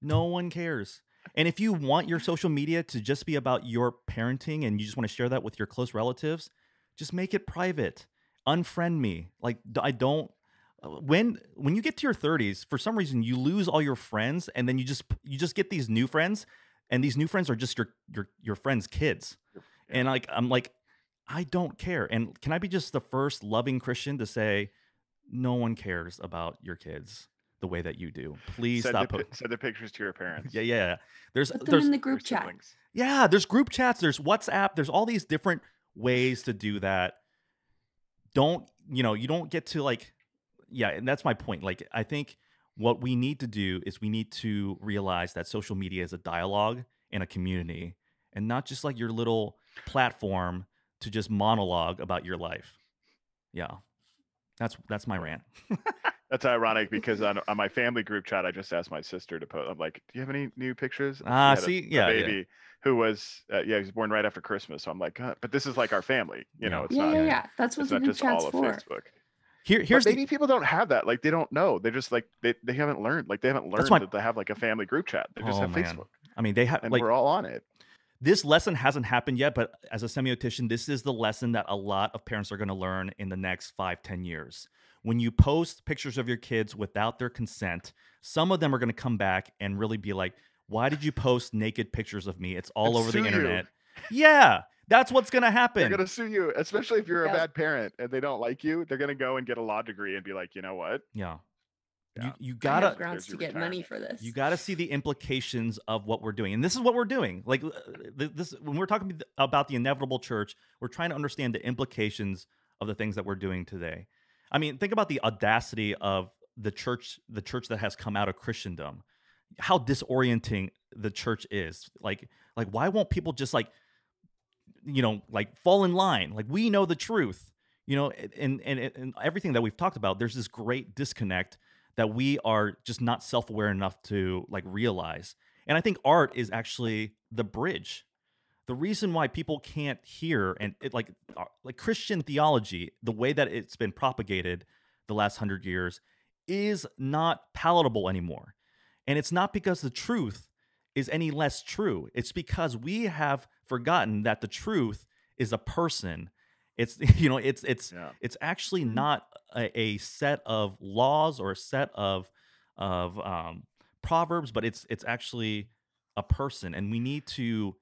No one cares. And if you want your social media to just be about your parenting and you just want to share that with your close relatives, just make it private. Unfriend me. Like I don't uh, when when you get to your 30s, for some reason you lose all your friends and then you just you just get these new friends and these new friends are just your your your friends' kids. And like I'm like I don't care. And can I be just the first loving Christian to say no one cares about your kids the way that you do. Please send, stop. the, po- send the pictures to your parents yeah, yeah. yeah. There's put them there's in the group chat yeah, there's group chats, there's WhatsApp, there's all these different ways to do that. Don't, you know, you don't get to like yeah, and that's my point. Like I think what we need to do is we need to realize that social media is a dialogue and a community and not just like your little platform to just monologue about your life. Yeah. That's that's my rant. That's ironic because on, on my family group chat, I just asked my sister to post. I'm like, "Do you have any new pictures?" And Ah, had a- see? a Yeah, yeah. baby who was uh, yeah, he was born right after Christmas. So I'm like, uh, but this is like our family, you know. Yeah. It's yeah not. yeah yeah that's what the not group just chat's all of for Facebook. Here But here's the maybe people don't have that. Like they don't know. They just like they, they haven't learned. Like they haven't learned my- that they have like a family group chat. They just Oh, have man. Facebook, I mean, they have and like we're all on it. this lesson hasn't happened yet, but as a semiotician, this is the lesson that a lot of parents are going to learn in the next five, ten years. When you post pictures of your kids without their consent, some of them are going to come back and really be like, Why did you post naked pictures of me? It's all And over the sue you. internet. Yeah, that's what's gonna happen. They're gonna sue you, especially if you're a bad parent and they don't like you. They're gonna go and get a law degree and be like, you know what? Yeah. Yeah. You you gotta have grounds to get money for this. you got to see the implications of what we're doing and this is what we're doing like uh, this when we're talking about the inevitable church we're trying to understand the implications of the things that we're doing today i mean think about the audacity of the church the church that has come out of christendom. How disorienting the church is. Like like why won't people just like you know like fall in line? Like we know the truth. You know and and, and everything that we've talked about there's this great disconnect that we are just not self-aware enough to like realize. And i think art is actually the bridge the reason why people can't hear and it like uh, like christian theology the way that it's been propagated the last 100 years is not palatable anymore. And it's not because the truth is any less true. It's because we have forgotten that the truth is a person. It's you know it's it's Yeah. it's actually not a, a set of laws or a set of of um, proverbs, but it's it's actually a person, and we need to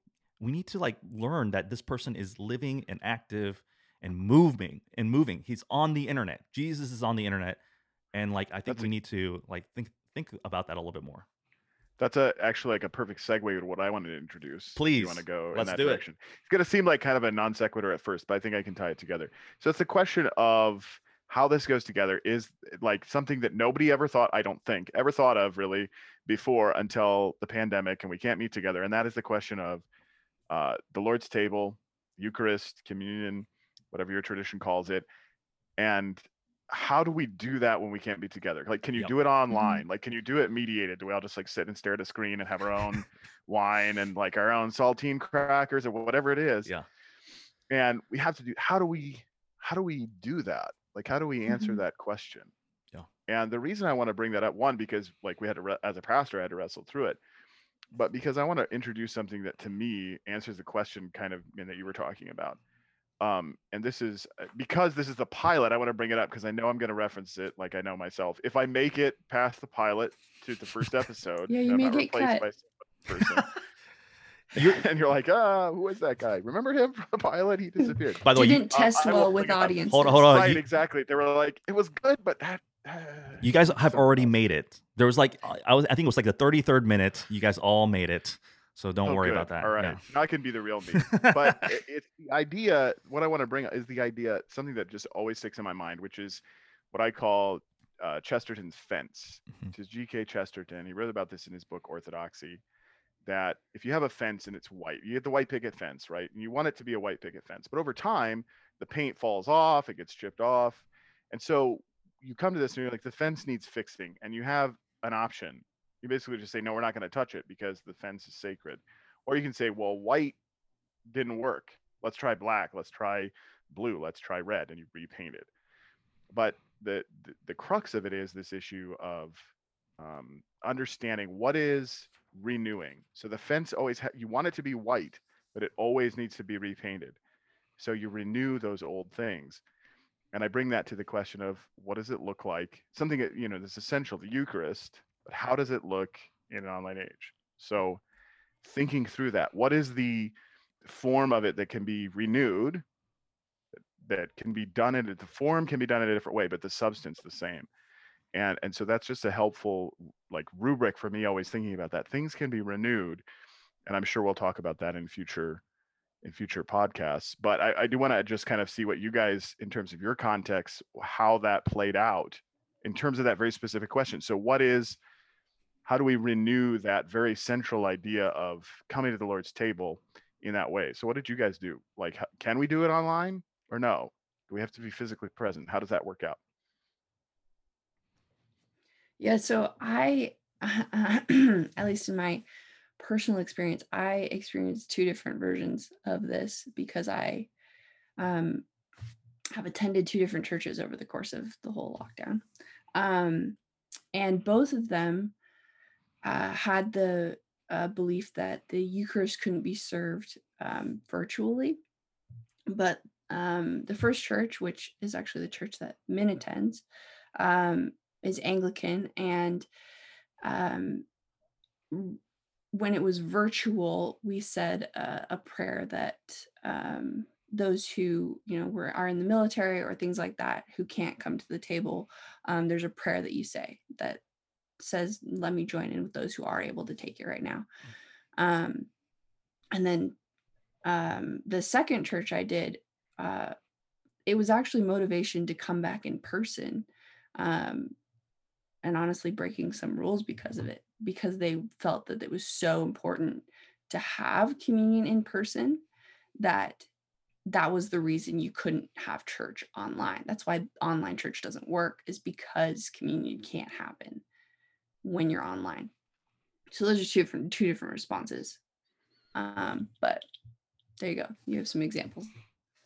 we need to like learn that this person is living and active and moving and moving. He's on the internet. Jesus is on the internet, and like I think That's we a- need to like think think about that a little bit more. That's a actually like a perfect segue to what I wanted to introduce. Please, you want to go let's in that do it. direction. It's gonna seem like kind of a non sequitur at first, but I think I can tie it together. So it's the question of how this goes together is like something that nobody ever thought, I don't think, ever thought of really before until the pandemic and we can't meet together. And that is the question of uh, the Lord's table, Eucharist, communion, whatever your tradition calls it. And how do we do that when we can't be together? Like, can you Yep. do it online? Like, can you do it mediated? Do we all just like sit and stare at a screen and have our own wine and like our own saltine crackers or whatever it is? Yeah. And we have to do. How do we? How do we do that? Like, how do we answer Mhm. that question? Yeah. And the reason I want to bring that up, one, because like we had to, re- as a pastor, I had to wrestle through it, but because I want to introduce something that to me answers the question kind of in that you were talking about. Um, and this is uh, because this is the pilot. I want to bring it up because I know I'm going to reference it, like I know myself. If I make it past the pilot to the first episode, Yeah, and you I'm may not get replaced cut. by some person, and you're like, ah, who was that guy? Remember him from the pilot? He disappeared. By the way, you, Didn't uh, test I will well with bring it up. audiences. Hold on, hold on. right, you- exactly. They were like, it was good, but that. You guys have already made it. There was like I was I think it was like the 33rd minute. You guys all made it. So don't Oh, worry good. about that. All right, Yeah. now I can be the real me. but it, it's the idea what i want to bring up is the idea something that just always sticks in my mind which is what i call uh, chesterton's fence Mhm. which is gk chesterton he wrote about this in his book orthodoxy that if you have a fence and it's white you get the white picket fence right and you want it to be a white picket fence but over time the paint falls off it gets chipped off and so you come to this and you're like the fence needs fixing and you have an option. You basically just say no we're not going to touch it because the fence is sacred. Or you can say well white didn't work. Let's try black. Let's try blue. Let's try red and you repaint it. But the the, the crux of it is this issue of um, understanding what is renewing. So the fence always ha- you want it to be white but it always needs to be repainted. So you renew those old things and i bring that to the question of what does it look like? Something that you know that's essential the eucharist but how does it look in an online age? So thinking through that what is the form of it that can be renewed that can be done in the form can be done in a different way but the substance the same? And and so that's just a helpful like rubric for me always thinking about that. Things can be renewed and i'm sure we'll talk about that in future in future podcasts but i, I do want to just kind of see what you guys in terms of your context how that played out in terms of that very specific question. So what is how do we renew that very central idea of coming to the lord's table in that way? So what did you guys do? Like can we do it online or no? Do we have to be physically present? How does that work out? Yeah, so I, at least in my personal experience, I experienced two different versions of this because I um, have attended two different churches over the course of the whole lockdown. Um, and both of them uh, had the uh, belief that the Eucharist couldn't be served um, virtually. But um, the first church, which is actually the church that Min attends, um, is Anglican, and um, when it was virtual, we said uh, a prayer that um, those who you know were are in the military or things like that who can't come to the table, um, there's a prayer that you say that says, "Let me join in with those who are able to take it right now." Um, and then um, the second church I did, uh, it was actually motivation to come back in person. Um, and honestly breaking some rules because of it because they felt that it was so important to have communion in person that that was the reason you couldn't have church online. That's why online church doesn't work is because communion can't happen when you're online. So those are two different two different responses. Um, but there you go. You have some examples.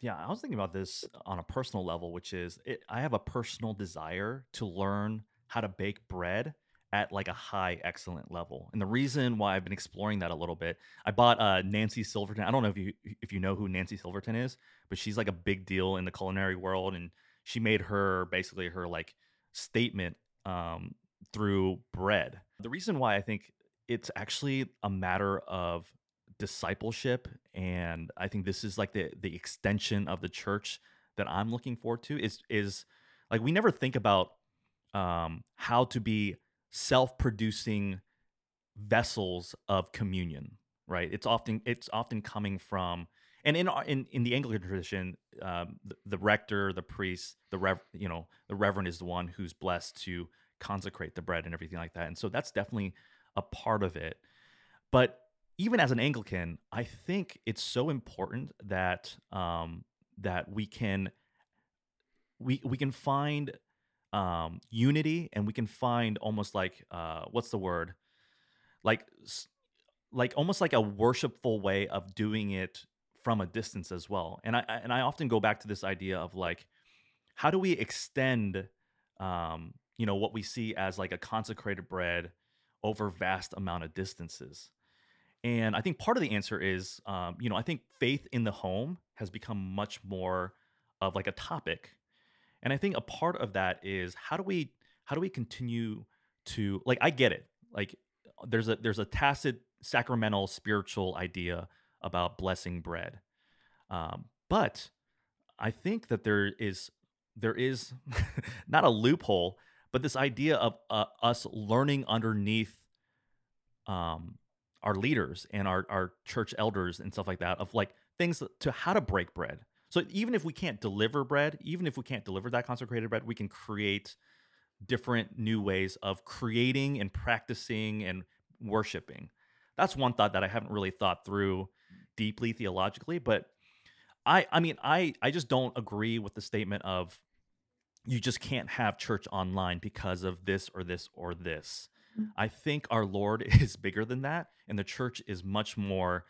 Yeah, I was thinking about this on a personal level, which is it, I have a personal desire to learn how to bake bread at like a high excellent level. And the reason why I've been exploring that a little bit, I bought uh, Nancy Silverton. I don't know if you if you know who Nancy Silverton is, but she's like a big deal in the culinary world, and she made her basically her like statement um, through bread. The reason why I think it's actually a matter of discipleship, and I think this is like the the extension of the church that I'm looking forward to is is like we never think about um, how to be self-producing vessels of communion right? It's often it's often coming from and in in, in the anglican tradition um, the, the rector the priest the rev you know the reverend is the one who's blessed to consecrate the bread and everything like that. And so that's definitely a part of it. But even as an anglican i think it's so important that um that we can we we can find um unity and we can find almost like uh what's the word? Like like almost like a worshipful way of doing it from a distance as well and i and i often go back to this idea of like how do we extend um you know what we see as like a consecrated bread over vast amount of distances? And i think part of the answer is um you know i think faith in the home has become much more of like a topic and i think a part of that is how do we how do we continue to like i get it. Like there's a there's a tacit sacramental spiritual idea about blessing bread. Um, but i think that there is there is not a loophole but this idea of uh, us learning underneath um, our leaders and our, our church elders and stuff like that of like things to how to break bread so even if we can't deliver bread even if we can't deliver that consecrated bread we can create different new ways of creating and practicing and worshiping that's one thought that i haven't really thought through deeply theologically but i i mean i i just don't agree with the statement of you just can't have church online because of this or this or this Mm. I think our Lord is bigger than that, and the church is much more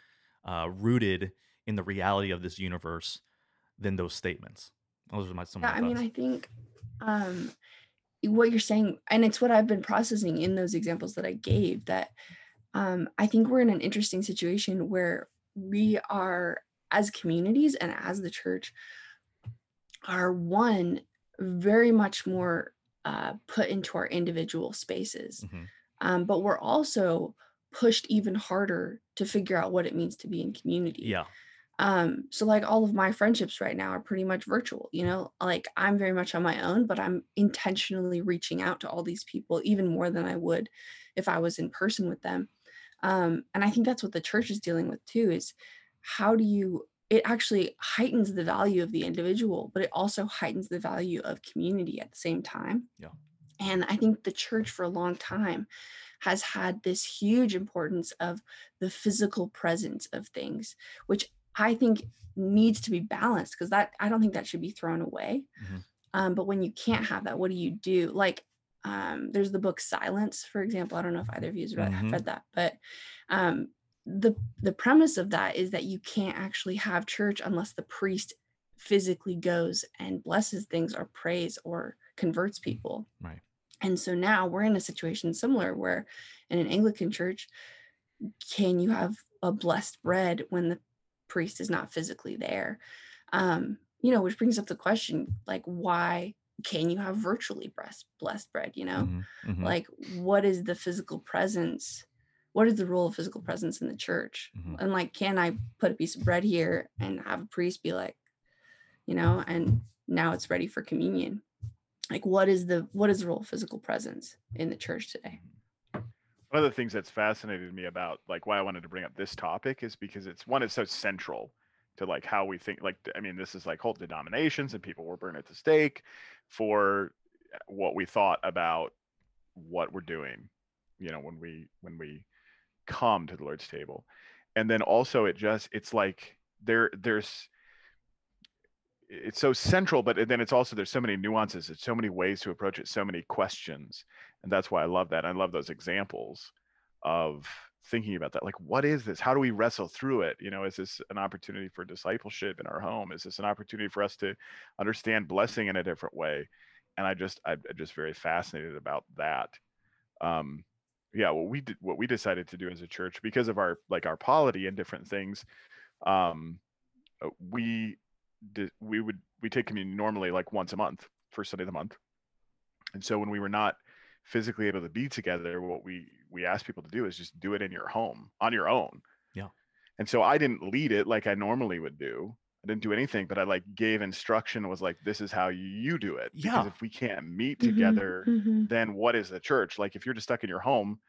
uh, rooted in the reality of this universe than those statements. Those are my some yeah i mean i think um what you're saying and it's what i've been processing in those examples that i gave that um i think we're in an interesting situation where we are as communities and as the church are one very much more uh, put into our individual spaces Mhm. um, but we're also pushed even harder to figure out what it means to be in community Yeah, um so like all of my friendships right now are pretty much virtual you know? Like i'm very much on my own but i'm intentionally reaching out to all these people even more than i would if i was in person with them. Um and i think that's what the church is dealing with too is how do you it actually heightens the value of the individual but it also heightens the value of community at the same time. Yeah. and i think the church for a long time has had this huge importance of the physical presence of things which I think needs to be balanced because that I don't think that should be thrown away. Mhm. Um, but when you can't have that, what do you do? Like, um, there's the book Silence, for example. I don't know if either of you has read, have Mhm. read that, but um, the the premise of that is that you can't actually have church unless the priest physically goes and blesses things or prays or converts people. right. And so now we're in a situation similar where in an Anglican church, can you have a blessed bread when the priest is not physically there? Um, you know, which brings up the question like, why can you have virtually blessed, blessed bread? You know, Mhm, mhm. like, what is the physical presence what is the role of physical presence in the church? Mhm. And like, can I put a piece of bread here and have a priest be like, you know, and now it's ready for communion. Like, what is the what is the role of physical presence in the church today? One of the things that's fascinated me about like why I wanted to bring up this topic is because it's one, it's so central to like how we think. Like, I mean, this is like whole denominations and people were burned at the stake for eh, what we thought about what we're doing. You know, when we when we come to the Lord's table, and then also it just it's like there there's it's so central but eh, then it's also there's so many nuances there's so many ways to approach it so many questions and that's why i love that i love those examples of thinking about that like what is this? How do we wrestle through it? You know is this an opportunity for discipleship in our home? Is this an opportunity for us to understand blessing in a different way? And i just i'm just very fascinated about that. Um yeah what we did what we decided to do as a church because of our like our polity and different things um uh, we did we would we take communion normally like once a month first sunday of the month. And so when we were not physically able to be together what we we asked people to do is just do it in your home on your own. Yeah. and so i didn't lead it like i normally would do. I didn't do anything but i like gave instruction was like this is how you do it because Yeah. if we can't meet Mhm, together mhm, then what is the church? Like if you're just stuck in your home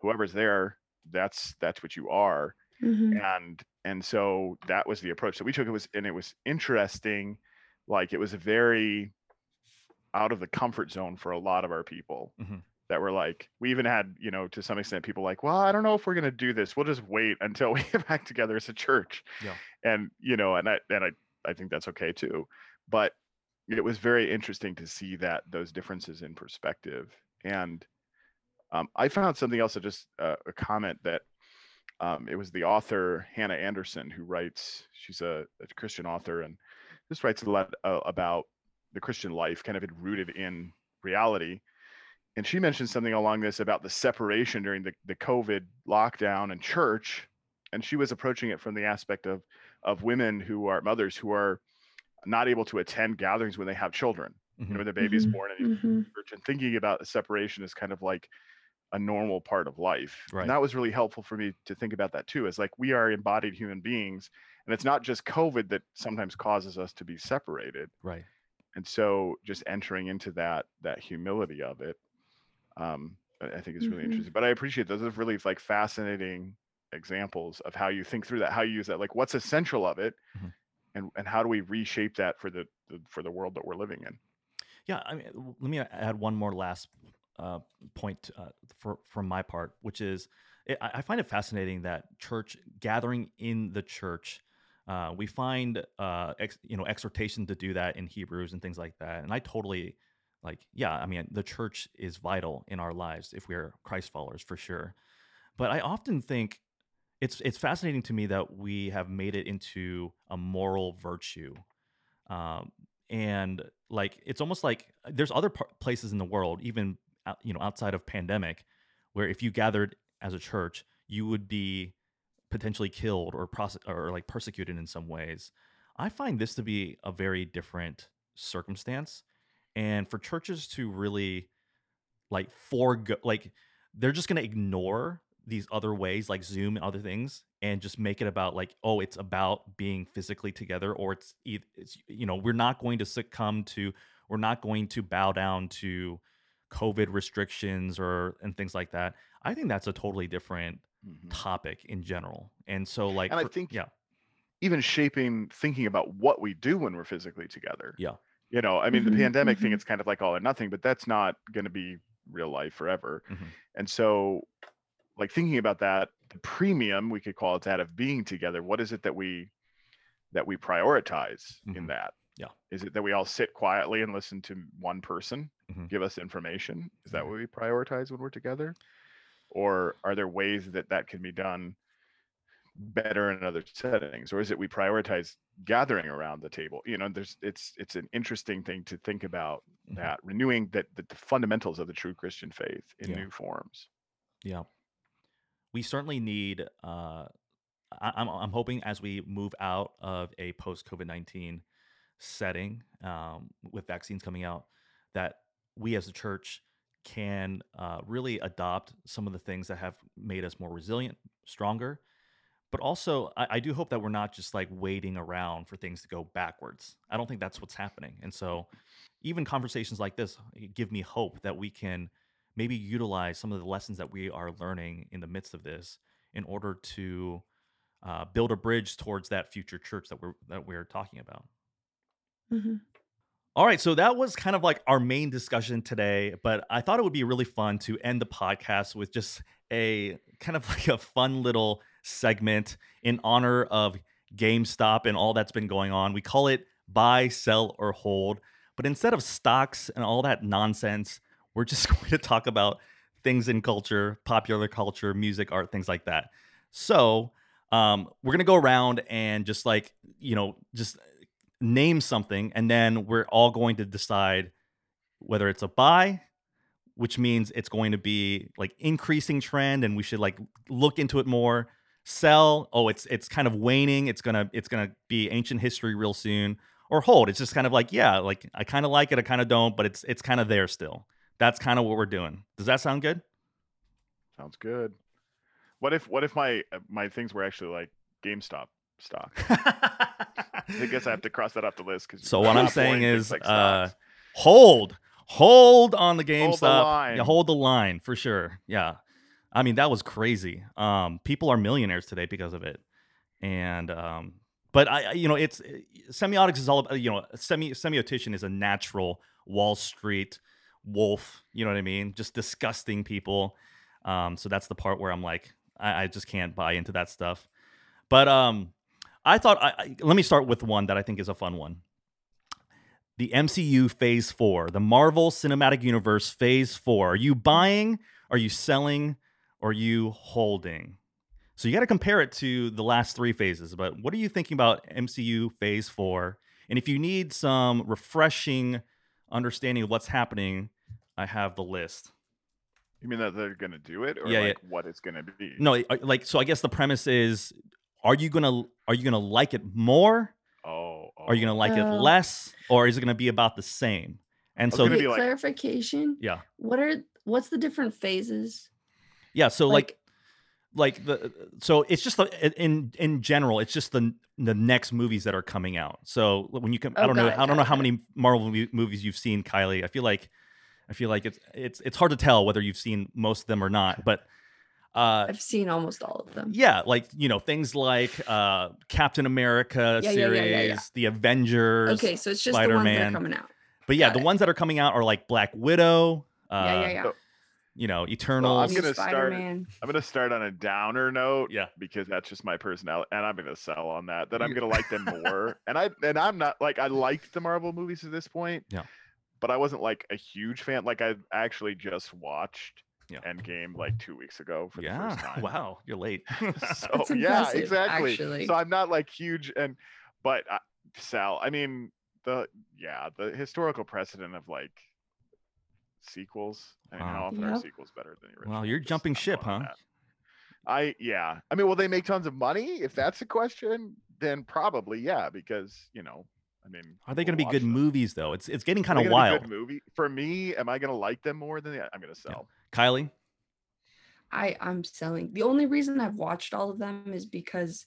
whoever's there that's that's what you are. Mhm. and and so that was the approach. That we took it was and it was interesting. Like it was a very out of the comfort zone for a lot of our people Mhm. that were like we even had you know to some extent people like well i don't know if we're going to do this we'll just wait until we get back together as a church Yeah. and you know and i and i i think that's okay too but it was very interesting to see that those differences in perspective and um, i found something else that just uh, a comment that um, it was the author hannah anderson who writes she's a, a christian author and just writes a lot uh, about the christian life kind of had rooted in reality and she mentioned something along this about the separation during the, the covid lockdown and church and she was approaching it from the aspect of of women who are mothers who are not able to attend gatherings when they have children you know Mhm. when the baby's Mhm, born and you mhm. church and thinking about the separation is kind of like a normal part of life. Right. And that was really helpful for me to think about that too. Is like we are embodied human beings, and it's not just COVID that sometimes causes us to be separated. Right. And so just entering into that that humility of it, um, I think is really Mhm. interesting. But I appreciate those are really like fascinating examples of how you think through that, how you use that, like what's essential of it, Mhm. and and how do we reshape that for the, the for the world that we're living in. Yeah, I mean, let me add one more last uh, point uh, for from my part, which is I find it fascinating that church gathering in the church. Uh, we find uh, ex, you know exhortation to do that in Hebrews and things like that, and I totally like. Yeah, I mean, the church is vital in our lives if we're Christ followers for sure. But I often think it's it's fascinating to me that we have made it into a moral virtue um, and like it's almost like there's other par- places in the world even you know outside of pandemic where if you gathered as a church you would be potentially killed or prose- or like persecuted in some ways i find this to be a very different circumstance and for churches to really like forego like they're just to ignore these other ways like zoom and other things and just make it about like oh it's about being physically together or it's, it's you know we're not going to succumb to we're not going to bow down to covid restrictions or and things like that. I think that's a totally different Mhm. topic in general and so like And I think- yeah even shaping thinking about what we do when we're physically together. Yeah. You know, I mean, the pandemic thing, mhm. it's kind of like all or nothing, but that's not going to be real life forever. Mhm. And so, like thinking about that, the premium we could call it that of being together. What is it that we that we prioritize in Mhm. that? Yeah. Is it that we all sit quietly and listen to one person Mhm. give us information? Is that what we prioritize when we're together? Or are there ways that that can be done better in other settings or is it we prioritize gathering around the table you know there's it's it's an interesting thing to think about Mhm. that renewing that the, the fundamentals of the true christian faith in Yeah. new forms Yeah, we certainly need. Uh, I, I'm I'm hoping as we move out of a post COVID nineteen setting um, with vaccines coming out, that we as a church can uh, really adopt some of the things that have made us more resilient, stronger. But also, I, I do hope that we're not just like waiting around for things to go backwards. I don't think that's what's happening. And so, even conversations like this eh, give me hope that we can maybe utilize some of the lessons that we are learning in the midst of this in order to uh, build a bridge towards that future church that we're that we're talking about. hmm All right, so that was kind of like our main discussion today, but I thought it would be really fun to end the podcast with just a kind of like a fun little segment in honor of GameStop and all that's been going on. We call it buy, sell, or hold. But instead of stocks and all that nonsense, we're just going to talk about things in culture, popular culture, music, art, things like that. So, um, we're gonna go around and just like you know, just name something, and then we're all going to decide whether it's a buy, which means it's going to be like increasing trend, and we should like look into it more. Sell, oh, it's it's kind of waning. It's gonna it's gonna be ancient history real soon. Or hold, it's just kind of like yeah, like I kind of like it, I kind of don't, but it's it's kind of there still. That's kind of what we're doing. Does that sound good? Sounds good. What if what if my uh, my things were actually like GameStop stock? I guess I have to cross that off the list because So what I'm saying is, uh, hold, hold on the GameStop. Yeah, line. hold the line for sure. Yeah, I mean that was crazy. Um, people are millionaires today because of it, and um, but I, you know, it's semiotics is all about you know, semi semiotician is a natural Wall Street wolf. You know what I mean? Just disgusting people. Um, so that's the part where I'm like, I, I just can't buy into that stuff. But um, I thought, I, I, let me start with one that I think is a fun one. The MCU Phase 4, the Marvel Cinematic Universe Phase 4. Are you buying? Are you selling? Or are you holding? So you got to compare it to the last three phases. But what are you thinking about MCU Phase 4? And if you need some refreshing understanding of what's happening, I have the list. You mean that they're gonna do it, or Yeah, yeah. like what it's gonna be? No, like so I guess the premise is are you going to are you going to like it more? Oh, Are you going to like it Oh. less or is it going to be about the same? And so Okay, like- clarification. yeah. What are what's the different phases? Yeah, so like like the so it's just the in in general it's just the the next movies that are coming out so when you come i Oh, don't know it, i don't know it, how many marvel movies you've seen kylie i feel like i feel like it's it's it's hard to tell whether you've seen most of them or not but uh I've seen almost all of them. yeah like you know things like uh captain america Yeah, yeah, series yeah, yeah, yeah. the avengers Okay, so it's just the ones that are Spider-Man. coming out. but yeah got the it. ones that are coming out are like black widow uh yeah, yeah, yeah. so- you know I'm gonna start- Spider-Man. I'm gonna start on a downer note. Yeah. Because that's just my personality, and I'm gonna sell on that. That I'm gonna like them more. and I and I'm not like I liked the Marvel movies at this point. Yeah. But I wasn't like a huge fan. Like I actually just watched Yeah. Endgame like two weeks ago for the first time. wow you're late so That's yeah, exactly. actually. So I'm not like huge and but uh, Sal, I mean the yeah, the historical precedent of like sequels. I mean, how Wow. often are sequels better than the original? Well, you're jumping ship, huh? that. I yeah. I mean, will they make tons of money? If that's the question, then probably yeah, because you know, I mean, Are they going to be good them. movies though? It's it's getting kind of gonna be wild. Good movie for me. Am I going to like them more than the, I'm going to Yeah. sell? Kylie, I I'm selling. The only reason I've watched all of them is because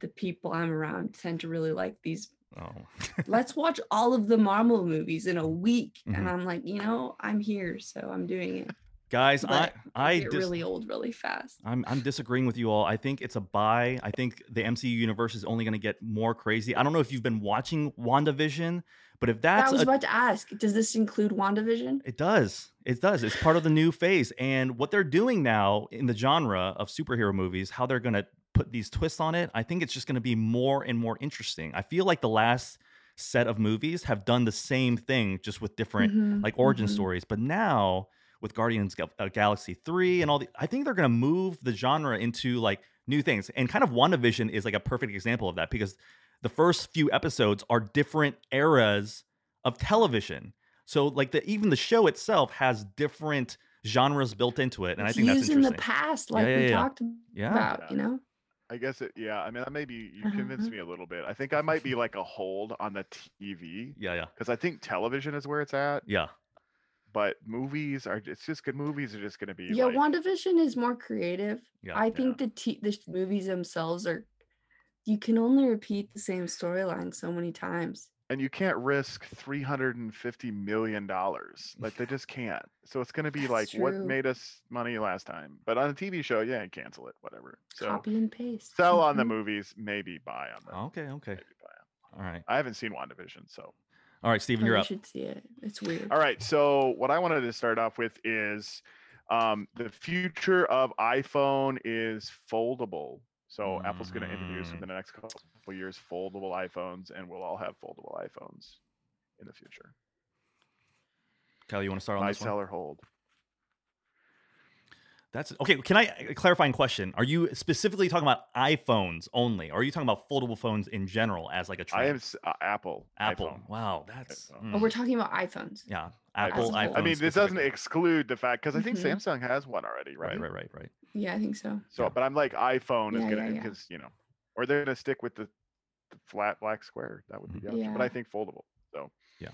the people I'm around tend to really like these. oh, Let's watch all of the Marvel movies in a week, Mhm. and I'm like, you know, I'm here, so I'm doing it. guys, I But I I get dis- really old really fast. I'm I'm disagreeing with you all. I think it's a buy. I think the MCU universe is only going to get more crazy. I don't know if you've been watching WandaVision, but if That that's I was a, about to ask. Does this include WandaVision? it does. It does. It's part of the new phase. And what they're doing now in the genre of superhero movies, how they're going to put these twists on it, I think it's just going to be more and more interesting. I feel like the last set of movies have done the same thing just with different Mhm, like origin mhm. stories. But now with Guardians Gal- uh, Galaxy 3 and all the I think they're going to move the genre into like new things. And kind of WandaVision is like a perfect example of that because the first few episodes are different eras of television. So like the even the show itself has different genres built into it and I It's think that's used in the past, like yeah, we yeah. talked Yeah. about. You know, I guess it. Yeah. I mean, that maybe you convinced me a little bit. I think I might be like a hold on the TV Yeah, yeah. because I think television is where it's at. Yeah. but movies are it's just good movies are just going to be Yeah, like, WandaVision is more creative. Yeah. I think the t- the movies themselves are you can only repeat the same storyline so many times. and you can't risk 350 million dollars like they just can't so it's going to be That's like what made us money last time but on a tv show yeah cancel it whatever so Copy and paste. sell on the Mhm. movies maybe buy on them Okay, okay. maybe buy on. All right. i haven't seen wandavision so All right, Stephen, Oh, you're you up. should see it. It's weird. all right so what i wanted to start off with is um, the future of iphone is foldable so apple's going to introduce Mm. within the next couple years foldable iPhones, and we'll all have foldable iPhones in the future. Kelly, you want to start on Buy, this one? sell, or hold. That's okay. Can I a clarifying question? Are you specifically talking about iPhones only, or are you talking about foldable phones in general as like a trend? I am uh, Apple. Apple. iPhone. Wow, that's iPhone. Oh, mm, we're talking about iPhones. yeah. Apple a iPhone. I mean, this doesn't exclude the fact because I think Mhm. Samsung has one already, right? Right, right, right, right. Yeah, I think so. So, Yeah. but I'm like iPhone is gonna yeah, yeah. because you know, or they're gonna stick with the, the flat black square. That would be mm-hmm. the option. But I think foldable. So yeah.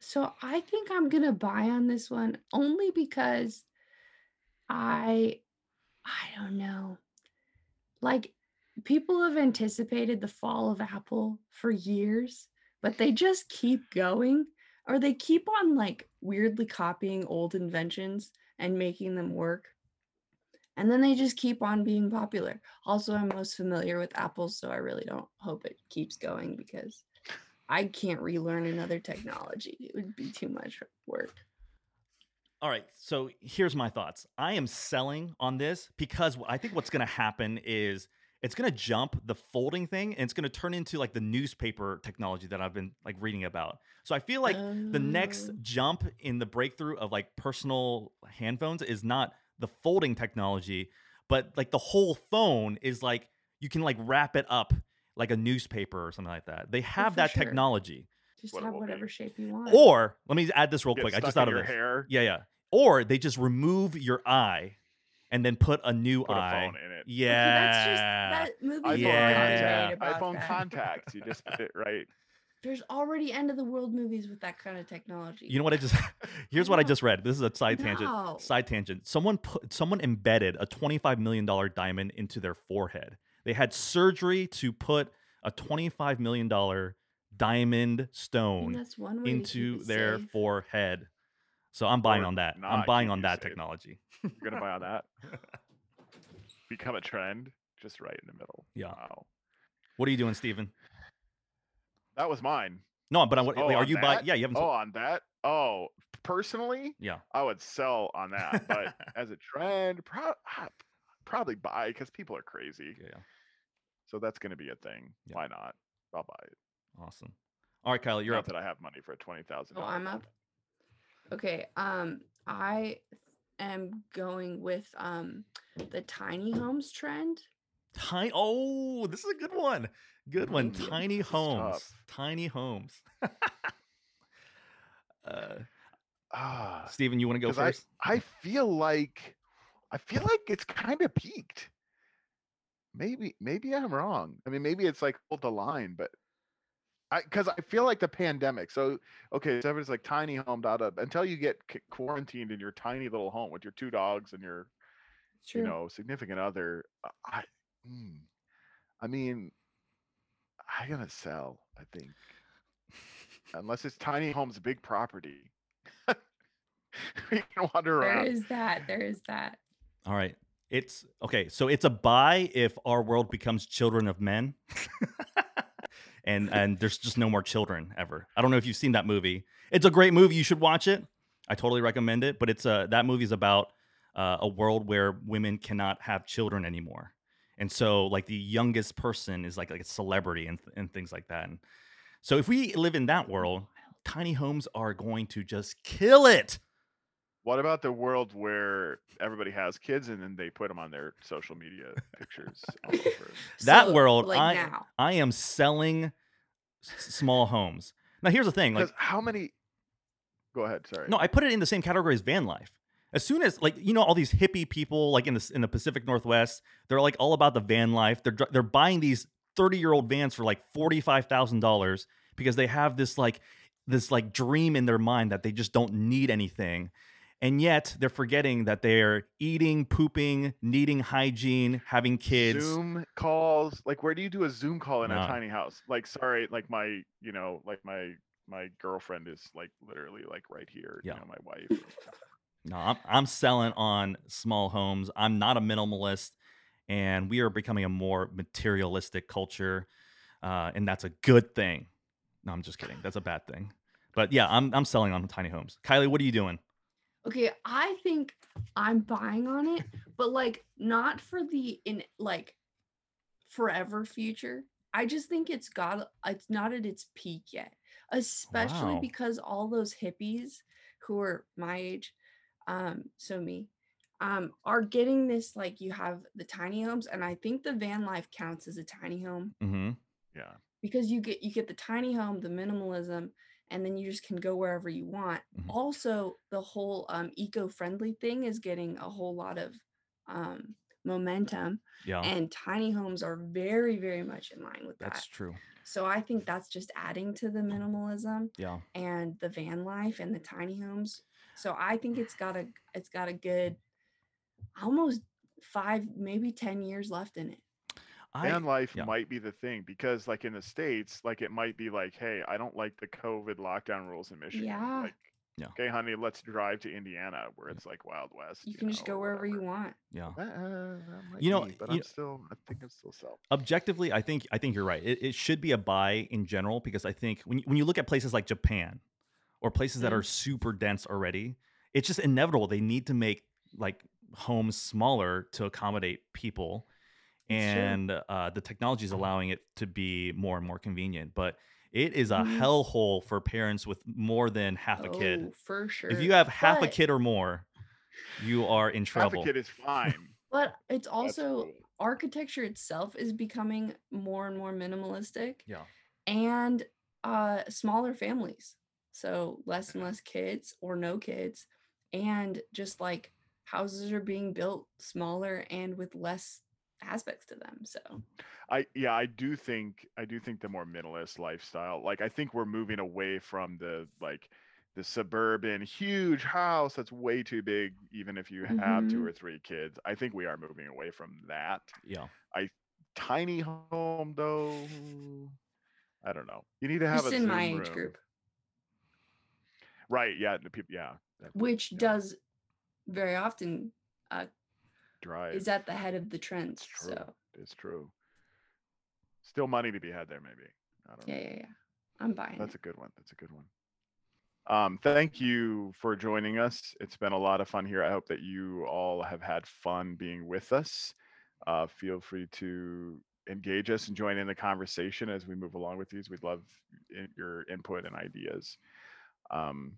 So I think I'm gonna buy on this one only because I I don't know. Like people have anticipated the fall of Apple for years, but they just keep going or they keep on like weirdly copying old inventions and making them work. And then they just keep on being popular. Also, I'm most familiar with Apple, so I really don't hope it keeps going because I can't relearn another technology. It would be too much work. All right. So here's my thoughts. I am selling on this because I think what's going to happen is it's going to jump the folding thing and it's going to turn into like the newspaper technology that I've been like reading about. So I feel like the next Oh. jump in the breakthrough of like personal handphones is not the folding technology, but like the whole phone is like you can like wrap it up like a newspaper or something like that. They oh, have for that sure. technology. just what have will be. whatever shape you want. Or let me add this real get quick. I just thought of your this. hair. Yeah, yeah. Or they just remove your eye and then put a new Put a eye. phone in it. Okay, Yeah. that's just that movie. iPhone Yeah. contacts. About iPhone that. contacts. You just put it right. There's already end of the world movies with that kind of technology. You know what I just here's what I just read. This is a side tangent. Side tangent. Someone put someone embedded a $25 million diamond into their forehead. They had surgery to put a $25 million diamond stone that's one way to into their safe. forehead. So I'm buying Or on that. I'm buying on that safe. technology. You're gonna buy on that. Become a trend, just right in the middle. Yeah. Wow. What are you doing, Stephen? That was mine. No, but I'm, Oh, are on you buying? Yeah, you haven't. Oh, sold- on that? Oh, personally, yeah. I would sell on that. But as a trend, pro- ah, probably buy because people are crazy. Yeah, yeah. So that's going to be a thing. Yeah. Why not? I'll buy it. Awesome. All right, Kylie, you're Not up. that I have money for a twenty thousand. Oh, I'm up. Okay. Um, I am going with um the tiny homes trend. Tiny. Oh, this is a good one. Good one. Thank. Tiny homes. tough. Tiny homes. uh, Ah, Stephen, you want to go first? I feel like, I feel like it's kind of peaked. Maybe, maybe I'm wrong. I mean, maybe it's like hold the line, but I because I feel like the pandemic. So okay, so everyone's like tiny home, da da. Until you get quarantined in your tiny little home with your two dogs and your True. you know significant other. uh, I, mm, I mean, I'm gonna sell. I think unless it's tiny home's big property. we can wander there around. is that. There is that. All right. It's okay. So it's a buy if our world becomes children of men. and and there's just no more children ever. I don't know if you've seen that movie. It's a great movie. You should watch it. I totally recommend it. But it's a that movie's about uh, a world where women cannot have children anymore, and so like the youngest person is like like a celebrity and and things like that. And so if we live in that world, tiny homes are going to just kill it. What about the world where everybody has kids and then they put them on their social media pictures? That So, world, like I- now. I am selling s- small homes. Now here's the thing, like how many? Go ahead. Sorry. no, I put it in the same category as van life. As soon as like you know all these hippie people like in the in the Pacific Northwest, they're like all about the van life. They're they're buying these 30-year-old vans for like $45,000 because they have this like this like dream in their mind that they just don't need anything. And yet they're forgetting that they're eating, pooping, needing hygiene, having kids. Zoom calls. Like, where do you do a Zoom call in No. a tiny house? Like, sorry, like my, you know, like my my girlfriend is like literally like right here. Yeah. You know, my wife. No, I'm, I'm selling on small homes. I'm not a minimalist, and we are becoming a more materialistic culture, uh, and that's a good thing. No, I'm just kidding. That's a bad thing. But yeah, I'm I'm selling on tiny homes. Kylie, what are you doing? Okay, I think I'm buying on it, but like not for the in like forever future. I just think it's got it's not at its peak yet. Especially Wow. because all those hippies who are my age, um, so me, um, are getting this like you have the tiny homes, and I think the van life counts as a tiny home Mm-hmm. yeah. because you get you get the tiny home, the minimalism, and then you just can go wherever you want. Mhm. Also, the whole um, eco-friendly thing is getting a whole lot of um, momentum, Yeah, and tiny homes are very, very much in line with that. that's true. So I think that's just adding to the minimalism Yeah, and the van life and the tiny homes. So I think it's got a it's got a good almost five, maybe ten years left in it. I Van life yeah. might be the thing because, like in the states, like it might be like, hey, I don't like the COVID lockdown rules in Michigan. Yeah. Like, Yeah. okay, honey, let's drive to Indiana where it's like Wild West. You can just go wherever you want. yeah. Uh, You know, be, but you I'm kn- still, I think I'm still self. objectively i think i think you're right it, it should be a buy in general because i think when you, when you look at places like japan or places that are super dense already it's just inevitable they need to make like homes smaller to accommodate people It's true. and uh, the technology is allowing it to be more and more convenient but it is a Mhm. hellhole for parents with more than half a Oh, kid for sure. if you have half a kid or more you are in trouble. Half trouble a kid is fine. But it's also cool. architecture itself is becoming more and more minimalistic yeah and uh smaller families. So less and less kids or no kids and just like houses are being built smaller and with less aspects to them. So I yeah, I do think I do think the more minimalist lifestyle. Like I think we're moving away from the like the suburban huge house that's way too big even if you have two Mhm. or three kids. I think we are moving away from that. yeah I Tiny home though, I don't know. You need to have just a in my age room. group, Right, yeah, the people yeah. which yeah, does very often uh, drive. is at the head of the trends. It's true. So It's true. Still money to be had there maybe. I don't know. yeah, yeah, yeah. I'm buying That's it. a good one. That's a good one. Um, thank you for joining us. It's been a lot of fun here. I hope that you all have had fun being with us. Uh, feel free to engage us and join in the conversation as we move along with these. We'd love i- your input and ideas. Um,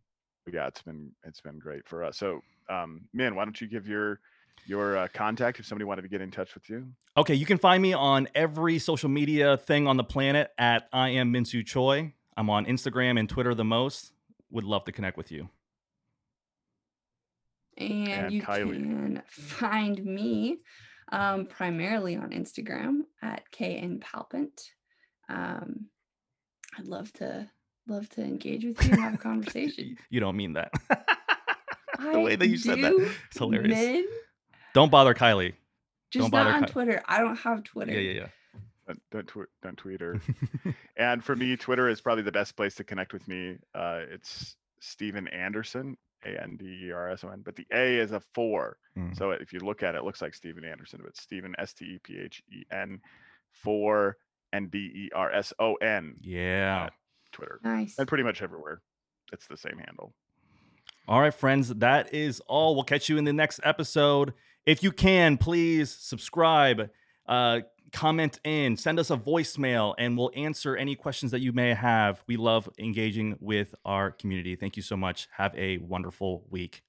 yeah, it's been it's been great for us. So, um, Min, why don't you give your your uh, contact if somebody wanted to get in touch with you? Okay, you can find me on every social media thing on the planet at I am Minsu Choi. I'm on Instagram and Twitter the most. Would love to connect with you. And, And you Kylie. can find me um, primarily on Instagram at KN Palpant. Um, I'd love to love to engage with you and have a conversation. You don't mean that. the I way that you said that do, is hilarious. Min, Don't bother Kylie. just Don't not on Ky- Twitter. I don't have Twitter. Yeah, yeah, Don't don't, tw- don't tweet her. And for me, Twitter is probably the best place to connect with me. Uh, it's Stephen Anderson, A N D E R S O N, but the A is a four. Mm. So if you look at it, it looks like Stephen Anderson, but Stephen S T E P H E N four N D E R S O N yeah. Twitter Nice. and pretty much everywhere. It's the same handle. All right, friends, that is all. We'll catch you in the next episode. If you can, please subscribe, uh, comment in, send us a voicemail, and we'll answer any questions that you may have. We love engaging with our community. Thank you so much. Have a wonderful week.